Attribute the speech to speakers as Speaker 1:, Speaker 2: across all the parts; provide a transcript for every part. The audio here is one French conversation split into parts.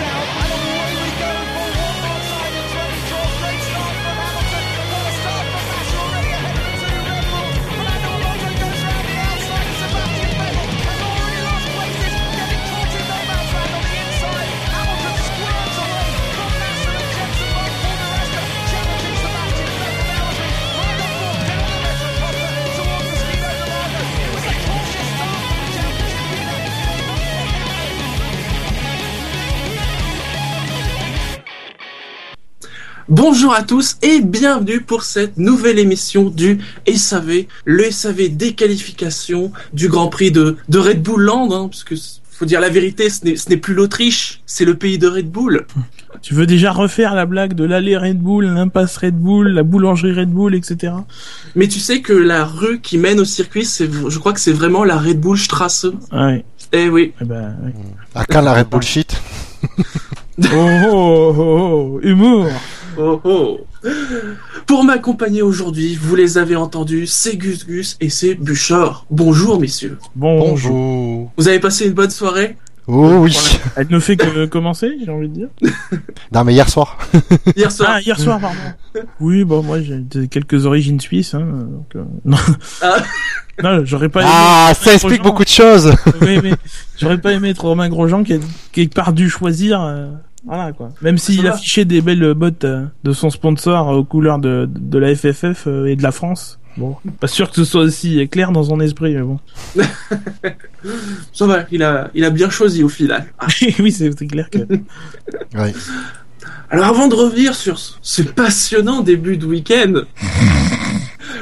Speaker 1: out. Bonjour à tous et bienvenue pour cette nouvelle émission du SAV, le SAV des qualifications du Grand Prix de, de Red Bull Land, hein, parce que faut dire la vérité, ce n'est plus l'Autriche, c'est le pays de Red Bull.
Speaker 2: Tu veux déjà refaire la blague de l'allée Red Bull, l'impasse Red Bull, la boulangerie Red Bull, etc.
Speaker 1: Mais tu sais que la rue qui mène au circuit, c'est, je crois que c'est vraiment la Red Bull Strasse.
Speaker 2: Ouais.
Speaker 1: Eh oui.
Speaker 2: Eh ben, ouais.
Speaker 3: À quand la Red Bull shit?
Speaker 2: Oh, oh, oh, oh, humour.
Speaker 1: Oh oh. Pour m'accompagner aujourd'hui, vous les avez entendus, c'est Gus Gus et c'est Buchor. Bonjour messieurs.
Speaker 2: Bon,
Speaker 3: Bonjour.
Speaker 1: Vous avez passé une bonne soirée
Speaker 3: Oh oui.
Speaker 2: Elle ne fait que commencer, j'ai envie de dire.
Speaker 3: Non mais hier soir.
Speaker 1: Hier soir.
Speaker 2: Ah, hier soir, pardon. Oui, bon, moi, j'ai des- quelques origines suisses, hein, donc, euh, non.
Speaker 1: Ah.
Speaker 2: non, j'aurais pas
Speaker 3: Ah,
Speaker 2: aimé
Speaker 3: ça explique
Speaker 2: Grosjean.
Speaker 3: beaucoup de choses.
Speaker 2: Oui, mais j'aurais pas aimé être Romain Grosjean qui a quelque part dû choisir, euh, voilà, quoi. Même s'il affichait des belles bottes euh, de son sponsor aux couleurs de, de la FFF euh, et de la France. Bon, pas sûr que ce soit aussi clair dans son esprit, mais bon.
Speaker 1: Ça va, il a, il a bien choisi au final. Ah.
Speaker 2: oui, c'est clair que.
Speaker 3: Ouais.
Speaker 1: Alors avant de revenir sur ce passionnant début de week-end,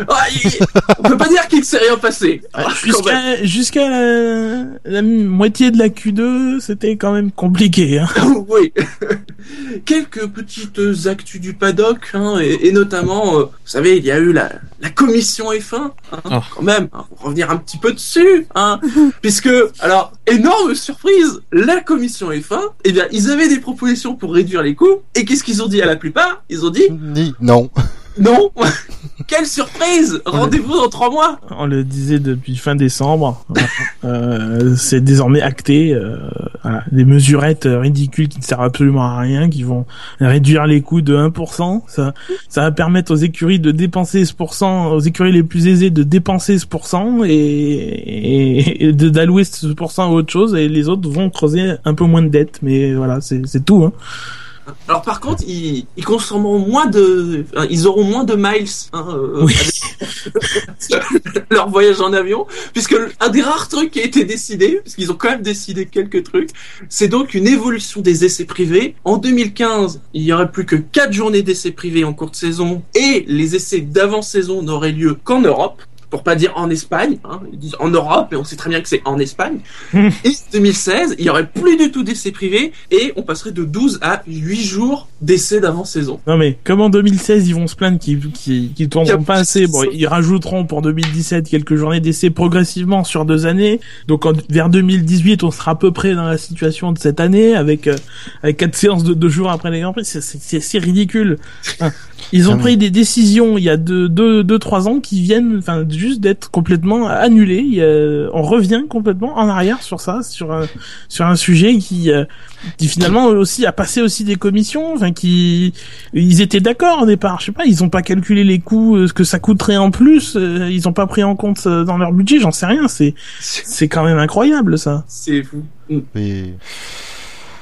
Speaker 1: ah, il- on peut pas dire qu'il ne s'est rien passé. Ah, même.
Speaker 2: Jusqu'à la, la moitié de la Q2, c'était quand même compliqué. Hein.
Speaker 1: oui. Quelques petites actus du paddock, hein, et, et notamment, euh, vous savez, il y a eu la, la commission F1, hein,
Speaker 2: Ah.
Speaker 1: quand même, hein, pour revenir un petit peu dessus, hein, puisque, alors, énorme surprise, la commission F1, eh bien, ils avaient des propositions pour réduire les coûts, et qu'est-ce qu'ils ont dit à la plupart? Ils ont dit,
Speaker 3: Ni, non.
Speaker 1: Non Quelle surprise Rendez-vous dans trois mois
Speaker 2: On le disait depuis fin décembre. Euh, c'est désormais acté. Euh, voilà, des mesurettes ridicules qui ne servent absolument à rien, qui vont réduire les coûts de 1%. Ça, ça va permettre aux écuries de dépenser ce pourcent, aux écuries les plus aisées de dépenser ce pourcent et, et, et de d'allouer ce pourcent à autre chose. Et les autres vont creuser un peu moins de dettes. Mais voilà, c'est c'est tout. Hein.
Speaker 1: Alors par contre, ils, ils consommeront moins de, ils auront moins de miles hein, euh,
Speaker 2: Oui.
Speaker 1: avec leur voyage en avion, puisque un des rares trucs qui a été décidé, parce qu'ils ont quand même décidé quelques trucs, c'est donc une évolution des essais privés. En 2015, il y aurait plus que quatre journées d'essais privés en courte saison, et les essais d'avant-saison n'auraient lieu qu'en Europe. Pour pas dire en Espagne, hein, ils disent en Europe, et on sait très bien que c'est en Espagne. Et 2016, il y aurait plus du tout d'essais privés et on passerait de 12 à 8 jours d'essais d'avant-saison.
Speaker 2: Non mais comme en 2016 ils vont se plaindre qu'ils qui, qui tourneront pas assez, bon ils rajouteront pour 2017 quelques journées d'essai progressivement sur deux années. Donc en- vers 2018 on sera à peu près dans la situation de cette année avec euh, avec quatre séances de deux jours après les Grands Prix. C'est- ridicule. Ils ont
Speaker 3: mais-
Speaker 2: pris des décisions il y a deux deux deux trois ans qui viennent enfin juste d'être complètement annulées. Il y a- on revient complètement en arrière sur ça, sur un sur un sujet qui euh, qui finalement aussi a passé aussi des commissions, enfin qui ils étaient d'accord au départ, je sais pas, ils ont pas calculé les coûts, euh, ce que ça coûterait en plus, euh, ils ont pas pris en compte euh, dans leur budget, j'en sais rien, c'est c'est quand même incroyable ça.
Speaker 1: C'est fou. Mm.
Speaker 3: Mais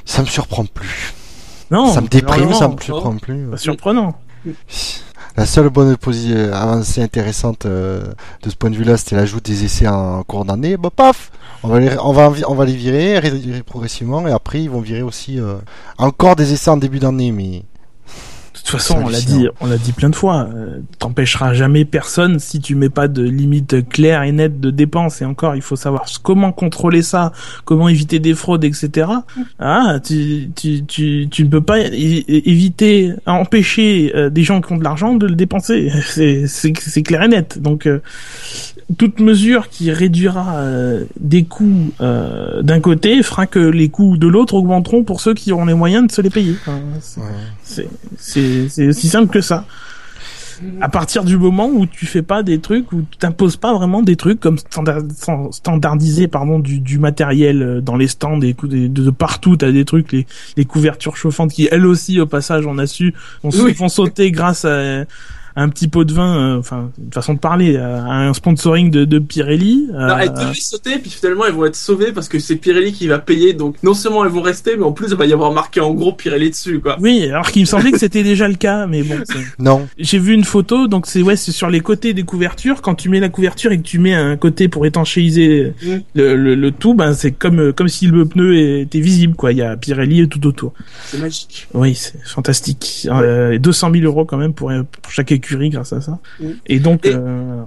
Speaker 3: ça me surprend plus.
Speaker 2: Non,
Speaker 3: ça me déprime, ça me surprend plus.
Speaker 2: pas surprenant.
Speaker 3: La seule bonne euh, avancée intéressante euh, de ce point de vue-là, c'était l'ajout des essais en cours d'année. Bah paf, on va les, on va, on va les virer, progressivement, et après ils vont virer aussi euh, encore des essais en début d'année. Mais
Speaker 2: toute façon, on l'a dit, on l'a dit plein de fois. euh, T'empêcheras jamais personne si tu mets pas de limite claire et nette de dépenses. Et encore, il faut savoir comment contrôler ça, comment éviter des fraudes, etc. Ah, tu, tu, tu, tu ne peux pas éviter, empêcher euh, des gens qui ont de l'argent de le dépenser. C'est clair et net. Donc, euh, toute mesure qui réduira euh, des coûts euh, d'un côté fera que les coûts de l'autre augmenteront pour ceux qui auront les moyens de se les payer. Enfin, c'est-
Speaker 3: ouais.
Speaker 2: c'est c'est c'est aussi simple que ça. À partir du moment où tu fais pas des trucs, où tu t'imposes pas vraiment des trucs comme standard, standardiser pardon du, du matériel euh, dans les stands et de, de partout, t'as des trucs les, les couvertures chauffantes qui elles aussi au passage on a su on se
Speaker 1: Oui.
Speaker 2: font sauter grâce à un petit pot de vin, euh, enfin une façon de parler, à un sponsoring de, de Pirelli.
Speaker 1: Non,
Speaker 2: euh,
Speaker 1: elles devaient sauter, puis finalement elles vont être sauvées parce que c'est Pirelli qui va payer. Donc non seulement elles vont rester, mais en plus il va y avoir marqué en gros Pirelli dessus, quoi.
Speaker 2: oui, alors qu'il me semblait que c'était déjà le cas, mais bon.
Speaker 3: Non.
Speaker 2: J'ai vu une photo, donc c'est ouais, c'est sur les côtés des couvertures. Quand tu mets la couverture et que tu mets un côté pour étanchéiser
Speaker 1: Mm.
Speaker 2: le, le, le tout, ben c'est comme euh, comme si le pneu était visible, quoi. Il y a Pirelli tout autour.
Speaker 1: C'est magique.
Speaker 2: Oui, c'est fantastique. Euh, 200 000 euros quand même pour, pour chaque écurie grâce à ça.
Speaker 1: Mm.
Speaker 2: Et donc,
Speaker 1: Et-
Speaker 2: euh,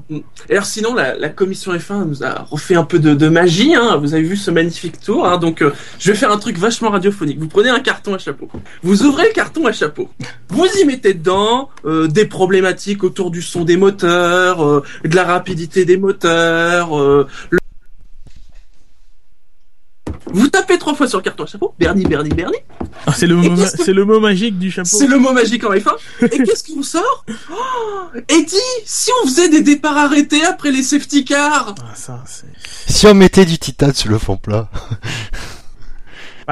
Speaker 1: Et alors sinon, la, la commission F1 nous a refait un peu de, de magie. Hein. Vous avez vu ce magnifique tour. Hein. Donc, euh, je vais faire un truc vachement radiophonique. Vous prenez un carton à chapeau. Vous ouvrez le carton à chapeau. Vous y mettez dedans euh, des problématiques autour du son des moteurs, de la rapidité des moteurs. le- Vous tapez trois fois sur le carton à chapeau. Bernie, Bernie, Bernie.
Speaker 2: ah, c'est le mot,
Speaker 1: qu'est-ce que-
Speaker 2: c'est le mot magique du chapeau.
Speaker 1: C'est le mot magique en F1. Et qu'est-ce qui vous sort? Oh Eddie, si on faisait des départs arrêtés après les safety cars?
Speaker 2: Ah, ça.
Speaker 3: Si on mettait du titane sur le fond plat.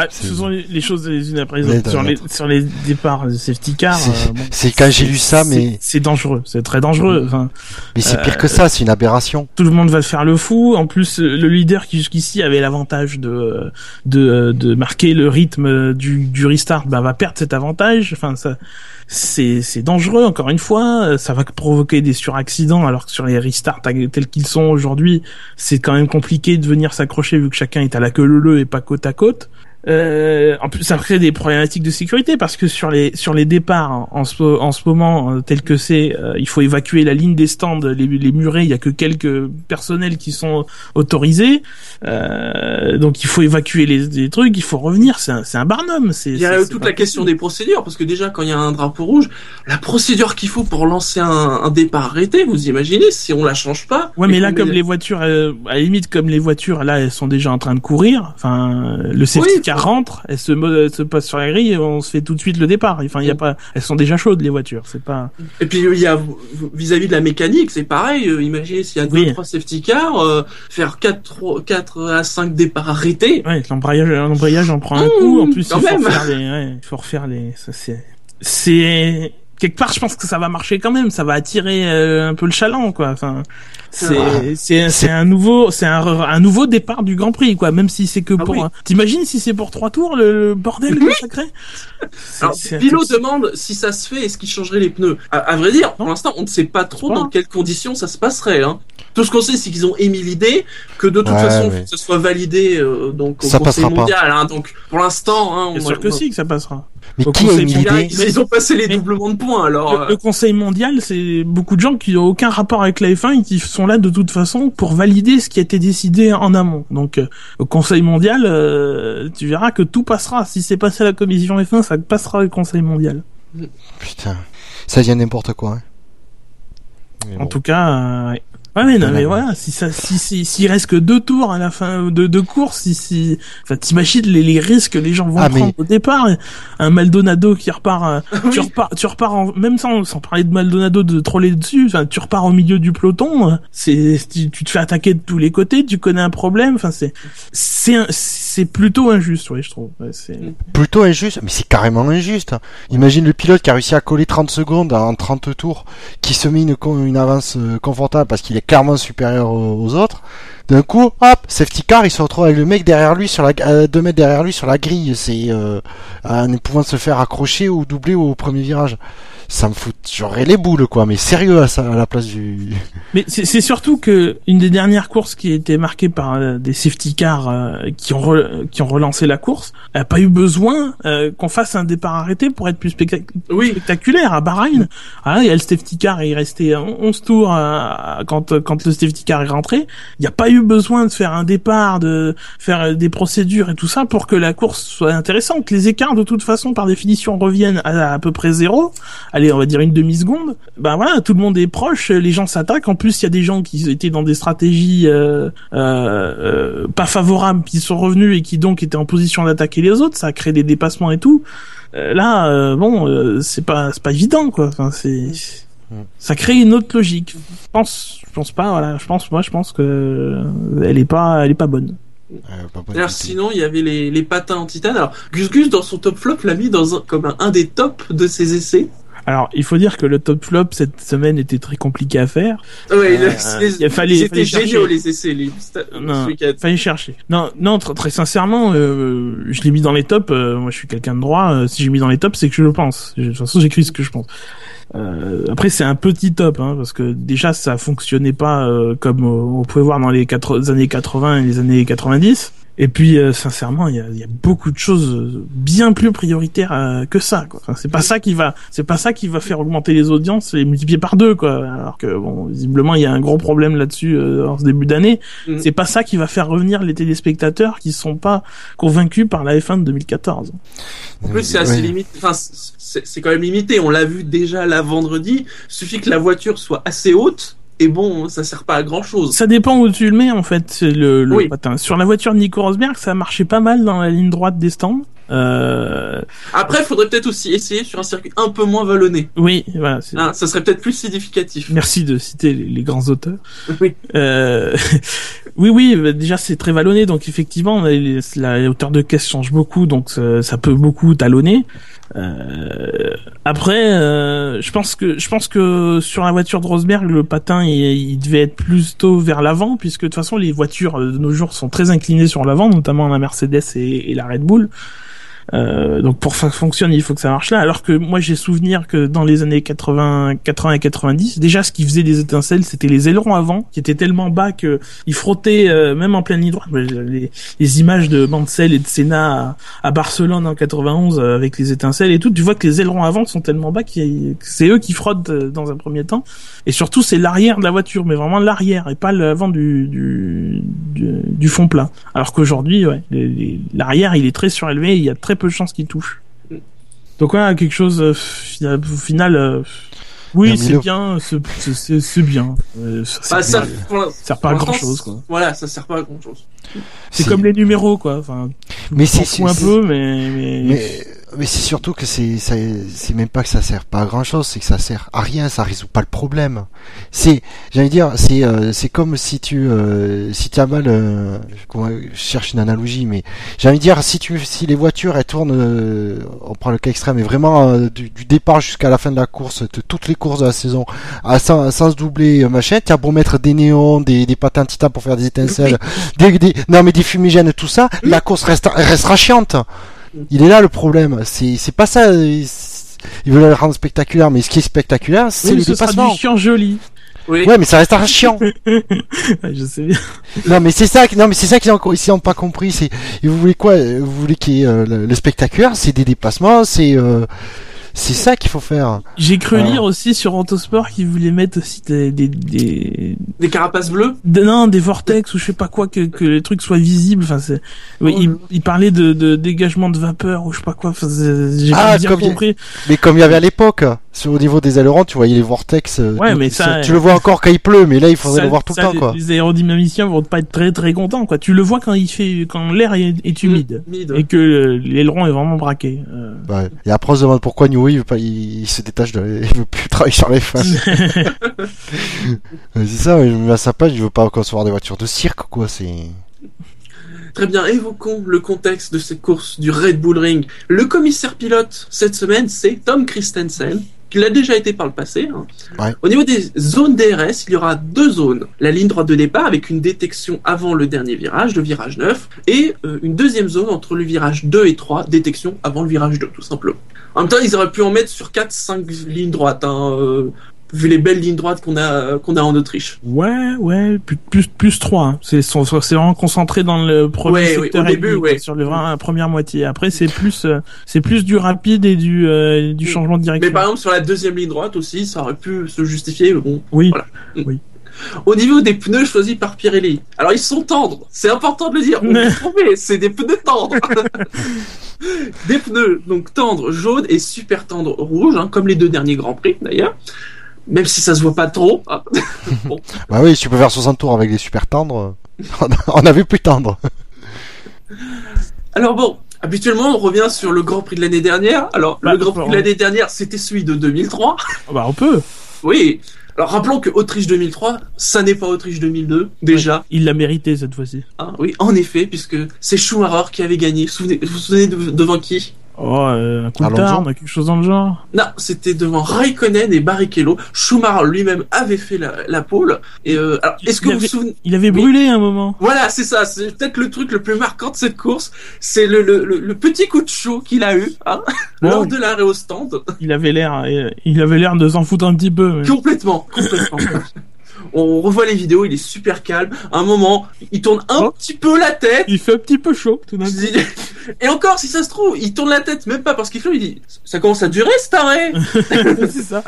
Speaker 3: C'est-
Speaker 2: ce sont les, les choses les unes après les autres. Sur les, sur les départs de safety car,
Speaker 3: C'est-
Speaker 2: euh, bon,
Speaker 3: quand j'ai lu ça, mais,
Speaker 2: c'est dangereux, c'est très dangereux. Enfin,
Speaker 3: mais c'est
Speaker 2: Euh,
Speaker 3: pire que ça, c'est une aberration.
Speaker 2: tout le monde va faire le fou. En plus, euh, le leader qui jusqu'ici avait l'avantage de, de de marquer le rythme du, du restart, bah, va perdre cet avantage. Enfin, ça, c'est c'est dangereux. Encore une fois, Euh, ça va provoquer des suraccidents. Alors que sur les restarts tels qu'ils sont aujourd'hui, c'est quand même compliqué de venir s'accrocher vu que chacun est à la queue leu et pas côte à côte. Euh, en plus, ça crée des problématiques de sécurité parce que sur les sur les départs en, en ce en ce moment euh, tel que c'est, euh, il faut évacuer la ligne des stands, les, les murets. Il y a que quelques personnels qui sont autorisés, euh, donc il faut évacuer les, les trucs. Il faut revenir. C'est un c'est un barnum. C'est
Speaker 1: Il y a
Speaker 2: c'est- c'est
Speaker 1: toute la question
Speaker 2: possible.
Speaker 1: des procédures, parce que déjà quand il y a un drapeau rouge, la procédure qu'il faut pour lancer un, un départ arrêté, vous imaginez, si on la change pas.
Speaker 2: Ouais, mais là, comme
Speaker 1: met-
Speaker 2: les voitures, euh, à la limite, comme les voitures, là, elles sont déjà en train de courir. Enfin, le safety
Speaker 1: Oui.
Speaker 2: car rentre, elles se, elles se passe sur la grille, et on se fait tout de suite le départ. Enfin, il y a pas, elles sont déjà chaudes les voitures. C'est pas.
Speaker 1: Et puis il y a vis-à-vis de la mécanique, c'est pareil. euh, imaginez s'il y a deux
Speaker 2: Oui.
Speaker 1: trois safety cars, euh, faire 4, 4 à 5 départs arrêtés.
Speaker 2: Ouais, l'embrayage, l'embrayage en prend un
Speaker 1: Mmh,
Speaker 2: coup. En plus, il faut les, ouais, il faut refaire les. Ça c'est, c'est quelque part, je pense que ça va marcher quand même. Ça va attirer euh, un peu le chaland, quoi. Enfin, c'est, c'est, c'est un nouveau, c'est un, un nouveau départ du Grand Prix, quoi. Même si c'est que
Speaker 1: Ah
Speaker 2: pour.
Speaker 1: oui.
Speaker 2: un- T'imagines si c'est pour trois tours le, le bordel que ça crée C'est-
Speaker 1: Alors, Pilot demande si ça se fait, est-ce qu'il changerait les pneus? À, à vrai dire, pour l'instant, on ne sait pas trop dans quelles conditions ça se passerait. Hein. Tout ce qu'on sait, c'est qu'ils ont émis l'idée que de toute
Speaker 3: Ouais,
Speaker 1: façon, que ce soit validé euh, donc au
Speaker 3: Ça
Speaker 1: Conseil
Speaker 3: passera pas.
Speaker 1: mondial. Hein, donc pour l'instant, hein, on-
Speaker 2: sûr que
Speaker 1: on-
Speaker 2: si que ça passera.
Speaker 3: Mais
Speaker 2: Au
Speaker 3: qui a
Speaker 2: Conseil
Speaker 3: une
Speaker 2: mondial,
Speaker 3: idée
Speaker 1: Mais ils ont passé les
Speaker 2: Mais-
Speaker 1: doublements de points, alors.
Speaker 2: Le,
Speaker 1: euh,
Speaker 2: le Conseil mondial, c'est beaucoup de gens qui n'ont aucun rapport avec la F1 et qui sont là de toute façon pour valider ce qui a été décidé en amont. Donc, euh, au Conseil mondial, euh, tu verras que tout passera. Si c'est passé à la Commission F1, ça passera au Conseil mondial.
Speaker 3: Putain, ça devient n'importe quoi. hein.
Speaker 2: En
Speaker 3: bon.
Speaker 2: tout cas, euh, ouais. Ouais, mais non,
Speaker 3: Voilà.
Speaker 2: mais voilà, si ça, si, si, s'il reste que deux tours à la fin de, de course, si, si, enfin, t'imagines les, les risques que les gens vont
Speaker 3: Ah, mais-
Speaker 2: prendre au départ. Un Maldonado qui repart, euh, tu
Speaker 1: oui.
Speaker 2: repars, tu repars en, même sans, sans parler de Maldonado de troller dessus, enfin, tu repars au milieu du peloton, euh, c'est, tu, tu te fais attaquer de tous les côtés, tu connais un problème, enfin, c'est, c'est, un- c'est plutôt injuste, oui, je trouve. Ouais, c'est,
Speaker 3: Plutôt injuste, mais c'est carrément injuste. Imagine le pilote qui a réussi à coller 30 secondes en 30 tours, qui se met une, con- une avance euh, confortable parce qu'il est clairement supérieur aux, autres. D'un coup, hop, safety car, il se retrouve avec le mec derrière lui sur la, euh, deux mètres derrière lui sur la grille. C'est euh, en ne pouvant se faire accrocher ou doubler au premier virage. Ça me fout, j'aurais les boules quoi, mais sérieux à, ça, à la place du.
Speaker 2: Mais c'est c'est surtout que une des dernières courses qui a été marquée par euh, des safety cars euh, qui ont re- qui ont relancé la course a pas eu besoin euh, qu'on fasse un départ arrêté pour être plus spectac-
Speaker 1: Oui.
Speaker 2: spectaculaire à Bahreïn. Ah, il y a le safety car, il restait 11 tours euh, quand quand le safety car est rentré. Il n'y a pas eu besoin de faire un départ, de faire des procédures et tout ça pour que la course soit intéressante. Les écarts de toute façon par définition reviennent à à peu près zéro allez, on va dire une demi-seconde, ben voilà, tout le monde est proche, les gens s'attaquent. En plus, il y a des gens qui étaient dans des stratégies euh, euh, euh, pas favorables, qui sont revenus et qui donc étaient en position d'attaquer les autres. Ça a créé des dépassements et tout. Là, euh, bon, euh, c'est pas, c'est pas évident, quoi. Enfin, c'est Ça crée une autre logique. Je pense, je pense pas. Voilà, je pense, moi, je pense que elle est pas, elle est pas bonne.
Speaker 3: Idée.
Speaker 1: sinon, il y avait les, les patins en titane. Alors Gus Gus dans son top flop l'a mis dans un, comme un, un des tops de ses essais.
Speaker 2: Alors, il faut dire que le top flop cette semaine était très compliqué à faire.
Speaker 1: Ouais,
Speaker 2: Euh, il fallait-
Speaker 1: géniaux les essais. Les,
Speaker 2: Non,
Speaker 1: ce
Speaker 2: fallait chercher. Non, non, tr- très sincèrement, euh, je l'ai mis dans les tops. euh, moi, je suis quelqu'un de droit. euh, si j'ai mis dans les tops, c'est que je le pense. De toute façon, j'écris ce que je pense. Euh, après, c'est un petit top, hein, parce que déjà, ça fonctionnait pas euh, comme euh, on pouvait voir dans les quatre- années 80 et les années 90. Et puis, euh, sincèrement, il y a, il y a beaucoup de choses euh, bien plus prioritaires euh, que ça. Quoi. Enfin, c'est pas ça qui va, c'est pas ça qui va faire augmenter les audiences et multiplier par deux, quoi. Alors que bon, visiblement, il y a un gros problème là-dessus euh, en ce début d'année.
Speaker 1: Mm.
Speaker 2: C'est pas ça qui va faire revenir les téléspectateurs qui sont pas convaincus par la F1 de 2014.
Speaker 1: En plus, c'est assez
Speaker 3: Ouais.
Speaker 1: limité. Enfin, c'est c'est quand même limité. On l'a vu déjà là vendredi. Suffit que la voiture soit assez haute. Et bon, ça sert pas à grand chose.
Speaker 2: Ça dépend où tu le mets en fait. Le, le
Speaker 1: Oui.
Speaker 2: patin. Sur la voiture de Nico Rosberg, ça marchait pas mal dans la ligne droite des stands. Euh,
Speaker 1: Après, il faudrait peut-être aussi essayer sur un circuit un peu moins vallonné.
Speaker 2: oui, voilà. c'est-
Speaker 1: Hein, ça serait peut-être plus significatif.
Speaker 2: Merci de citer les, les grands auteurs.
Speaker 1: Oui.
Speaker 2: Euh, oui, oui, bah, déjà c'est très vallonné, donc effectivement les- la hauteur de caisse change beaucoup, donc ça, ça peut beaucoup talonner. Euh, après, euh, je pense que je pense que sur la voiture de Rosberg, le patin il, devait être plutôt vers l'avant, puisque de toute façon les voitures euh, de nos jours sont très inclinées sur l'avant, notamment la Mercedes et la Red Bull. Euh, donc pour que fonctionne, il faut que ça marche là. Alors que moi j'ai souvenir que dans les années 80, 80 et 90, déjà ce qui faisait des étincelles, c'était les ailerons avant, qui étaient tellement bas que ils frottaient euh, même en pleine ligne droite. Les, les images de Mansell et de Senna à, à Barcelone en 91 euh, avec les étincelles et tout, tu vois que les ailerons avant sont tellement bas que c'est eux qui frottent euh, dans un premier temps. Et surtout c'est l'arrière de la voiture, mais vraiment l'arrière et pas l'avant du, du, du, du fond plat. Alors qu'aujourd'hui, ouais, l'arrière il est très surélevé, il y a très peu de chances qu'il touche. Donc voilà, quelque chose euh, au final. euh, oui, c'est bien, c'est- c'est bien. Euh, ça sert
Speaker 1: Bah, ça
Speaker 2: sert pas à grand chose, quoi.
Speaker 1: Voilà, ça sert pas à grand chose.
Speaker 2: C'est comme les numéros, quoi. Enfin,
Speaker 3: Mais c'est
Speaker 2: un peu, mais, mais...
Speaker 3: Mais, mais c'est surtout que c'est, ça- c'est même pas que ça sert pas à grand chose, c'est que ça sert à rien, ça résout pas le problème. C'est, j'allais dire, c'est, euh, c'est comme si tu, euh, si tu as mal, euh, je cherche une analogie, mais j'ai envie de dire, si tu, si les voitures elles tournent, euh, on prend le cas extrême, mais vraiment euh, du, du départ jusqu'à la fin de la course, de toutes les courses de la saison, à, sans, sans se doubler, euh, machin, tu as beau mettre des néons, des, des patins titan pour faire des étincelles, des, des, non mais des fumigènes, tout ça, la course reste, restera chiante. Il est là le problème. C'est c'est pas ça. c'est- Ils veulent le rendre spectaculaire, mais ce qui est spectaculaire, c'est
Speaker 2: Oui,
Speaker 3: le
Speaker 2: ce sera
Speaker 3: dépassement.
Speaker 2: du chiant joli.
Speaker 1: Oui.
Speaker 3: Ouais, mais ça restera chiant.
Speaker 2: Ouais, je sais bien.
Speaker 3: non, mais c'est ça. Non, mais c'est ça qu'ils ont ici ont pas compris. C'est vous voulez quoi? Vous voulez qu'il y ait euh, le, le spectaculaire, c'est des dépassements, c'est euh, c'est ça qu'il faut faire.
Speaker 2: J'ai cru lire aussi sur Autosport qu'ils voulaient mettre aussi des, des, des,
Speaker 1: Des carapaces bleues.
Speaker 2: des- non, des vortex ou je sais pas quoi, que, que les trucs soient visibles. Enfin, c'est, oui,
Speaker 1: Oh
Speaker 2: il, il parlait de, de dégagement de vapeur ou je sais pas quoi. Enfin, c'est- j'ai
Speaker 3: Ah,
Speaker 2: pas bien compris.
Speaker 3: Mais comme il y avait à l'époque, au niveau des ailerons, tu voyais les vortex. euh,
Speaker 2: Ouais,
Speaker 3: tu-
Speaker 2: mais
Speaker 3: tu-
Speaker 2: ça,
Speaker 3: tu le vois encore quand il pleut, mais là il faudrait
Speaker 2: Ça-
Speaker 3: le voir tout le
Speaker 2: ça,
Speaker 3: temps,
Speaker 2: les-
Speaker 3: quoi.
Speaker 2: Les aérodynamiciens vont pas être très très contents, quoi. Tu le vois quand il fait, quand l'air est, est humide.
Speaker 1: Humide.
Speaker 2: Et que euh, l'aileron est vraiment braqué. Euh,
Speaker 3: Ouais. Et après on se demande pourquoi veut pas, il, il se détache de, il veut plus travailler sur les fins. c'est ça, mets à sa page, il veut pas concevoir des voitures de cirque, quoi. C'est.
Speaker 1: Très bien, évoquons le contexte de cette course du Red Bull Ring. Le commissaire pilote cette semaine, c'est Tom Christensen, qui l'a déjà été par le passé. hein.
Speaker 3: Ouais.
Speaker 1: Au niveau des zones DRS, il y aura deux zones. La ligne droite de départ avec une détection avant le dernier virage, le virage 9, et euh, une deuxième zone entre le virage 2 et 3, détection avant le virage 2, tout simplement. En même temps, ils auraient pu en mettre sur 4-5 lignes droites, hein, euh, vu les belles lignes droites qu'on a, qu'on a en Autriche.
Speaker 2: Ouais, ouais, plus plus plus trois. Hein. C'est c'est vraiment concentré dans le premier
Speaker 1: Ouais, oui,
Speaker 2: secteur
Speaker 1: au début,
Speaker 2: demi,
Speaker 1: ouais.
Speaker 2: sur le la première moitié. Après, c'est plus euh, c'est plus du rapide et du euh, du
Speaker 1: Mm.
Speaker 2: changement de direction.
Speaker 1: Mais par exemple, sur la deuxième ligne droite aussi, ça aurait pu se justifier, mais bon,
Speaker 2: oui.
Speaker 1: Voilà. Au niveau des pneus choisis par Pirelli, alors ils sont tendres, c'est important de le dire, vous c'est des pneus tendres. des pneus donc tendres jaunes et super tendres rouges, hein, comme les deux derniers Grands Prix d'ailleurs. Même si ça se voit pas trop. hein.
Speaker 3: Bah oui, si tu peux faire 60 tours avec des super tendres, on a- vu plus tendre.
Speaker 1: Alors bon, habituellement on revient sur le Grand Prix de l'année dernière. Alors
Speaker 2: Bah,
Speaker 1: le Grand Prix de l'année dernière, c'était celui de 2003.
Speaker 2: Ah Bah on peut.
Speaker 1: oui. Alors rappelons que Autriche 2003, ça n'est pas Autriche 2002 déjà.
Speaker 2: Il l'a mérité cette fois-ci.
Speaker 1: Ah, oui, en effet, puisque c'est Schumacher qui avait gagné. Vous vous souvenez, vous vous souvenez de- devant qui?
Speaker 2: Oh, euh, un coup de tarde, quelque chose dans le genre.
Speaker 1: Non, c'était devant Raikkonen et Barrichello. Schumacher lui-même avait fait la, la pole. Et euh, alors, est-ce que
Speaker 2: Il
Speaker 1: vous vous
Speaker 2: avait-
Speaker 1: souvenez
Speaker 2: Il avait
Speaker 1: Oui.
Speaker 2: brûlé un moment.
Speaker 1: Voilà, c'est ça. C'est peut-être le truc le plus marquant de cette course. C'est le, le, le, le petit coup de chaud qu'il a eu hein,
Speaker 2: Ouais,
Speaker 1: lors
Speaker 2: oui.
Speaker 1: de l'arrêt au stand.
Speaker 2: Il avait l'air, euh, il avait l'air de s'en foutre un petit peu. mais-
Speaker 1: Complètement, complètement. On revoit les vidéos, il est super calme. À un moment, il tourne un
Speaker 2: Oh.
Speaker 1: petit peu la tête.
Speaker 2: Il fait un petit peu chaud tout d'un coup.
Speaker 1: Et encore, si ça se trouve, il tourne la tête, même pas parce qu'il fait, il dit, ça commence à durer cet arrêt.
Speaker 2: c'est ça.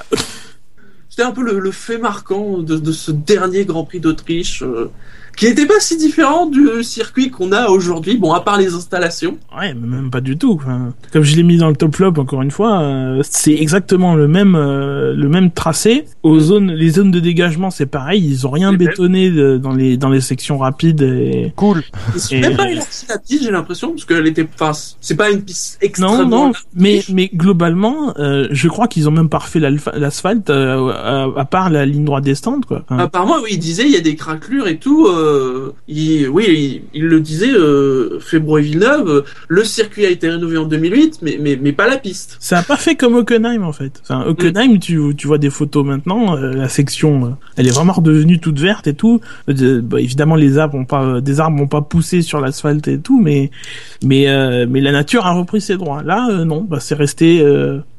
Speaker 1: C'était un peu le, le fait marquant de, de ce dernier Grand Prix d'Autriche, euh, qui n'était pas si différent du circuit qu'on a aujourd'hui, bon, à part les installations.
Speaker 2: Ouais, mais même pas du tout. Enfin, comme je l'ai mis dans le top flop encore une fois, euh, c'est exactement le même euh, le même tracé. Aux zones, les zones de dégagement, c'est pareil. Ils ont rien
Speaker 1: Les
Speaker 2: bétonné de- dans les dans les sections rapides. Et...
Speaker 3: Cool.
Speaker 1: Ils
Speaker 2: Et-
Speaker 1: même pas élargi la piste, j'ai l'impression, parce qu'elle était, enfin, c'est pas une piste
Speaker 2: Non,
Speaker 1: extrêmement.
Speaker 2: non.
Speaker 1: large.
Speaker 2: Mais mais globalement, euh, je crois qu'ils ont même pas refait l'alpha- l'asphalte euh, à, à part la ligne droite des stands, quoi. Enfin,
Speaker 1: Apparemment, oui, il disait il y a des craquelures et tout. Euh, il, oui, il, il le disait, euh, Febro et Villeneuve. euh, le circuit a été rénové en 2008, mais mais mais pas la piste.
Speaker 2: Ça a pas fait comme Hockenheim en fait. Enfin, Hockenheim, tu, tu vois des photos maintenant, euh, la section, elle est vraiment redevenue toute verte et tout. Bah, évidemment, les arbres ont pas, des arbres ont pas poussé sur l'asphalte et tout, mais mais mais la nature a repris ses droits. Là, non, bah, c'est resté,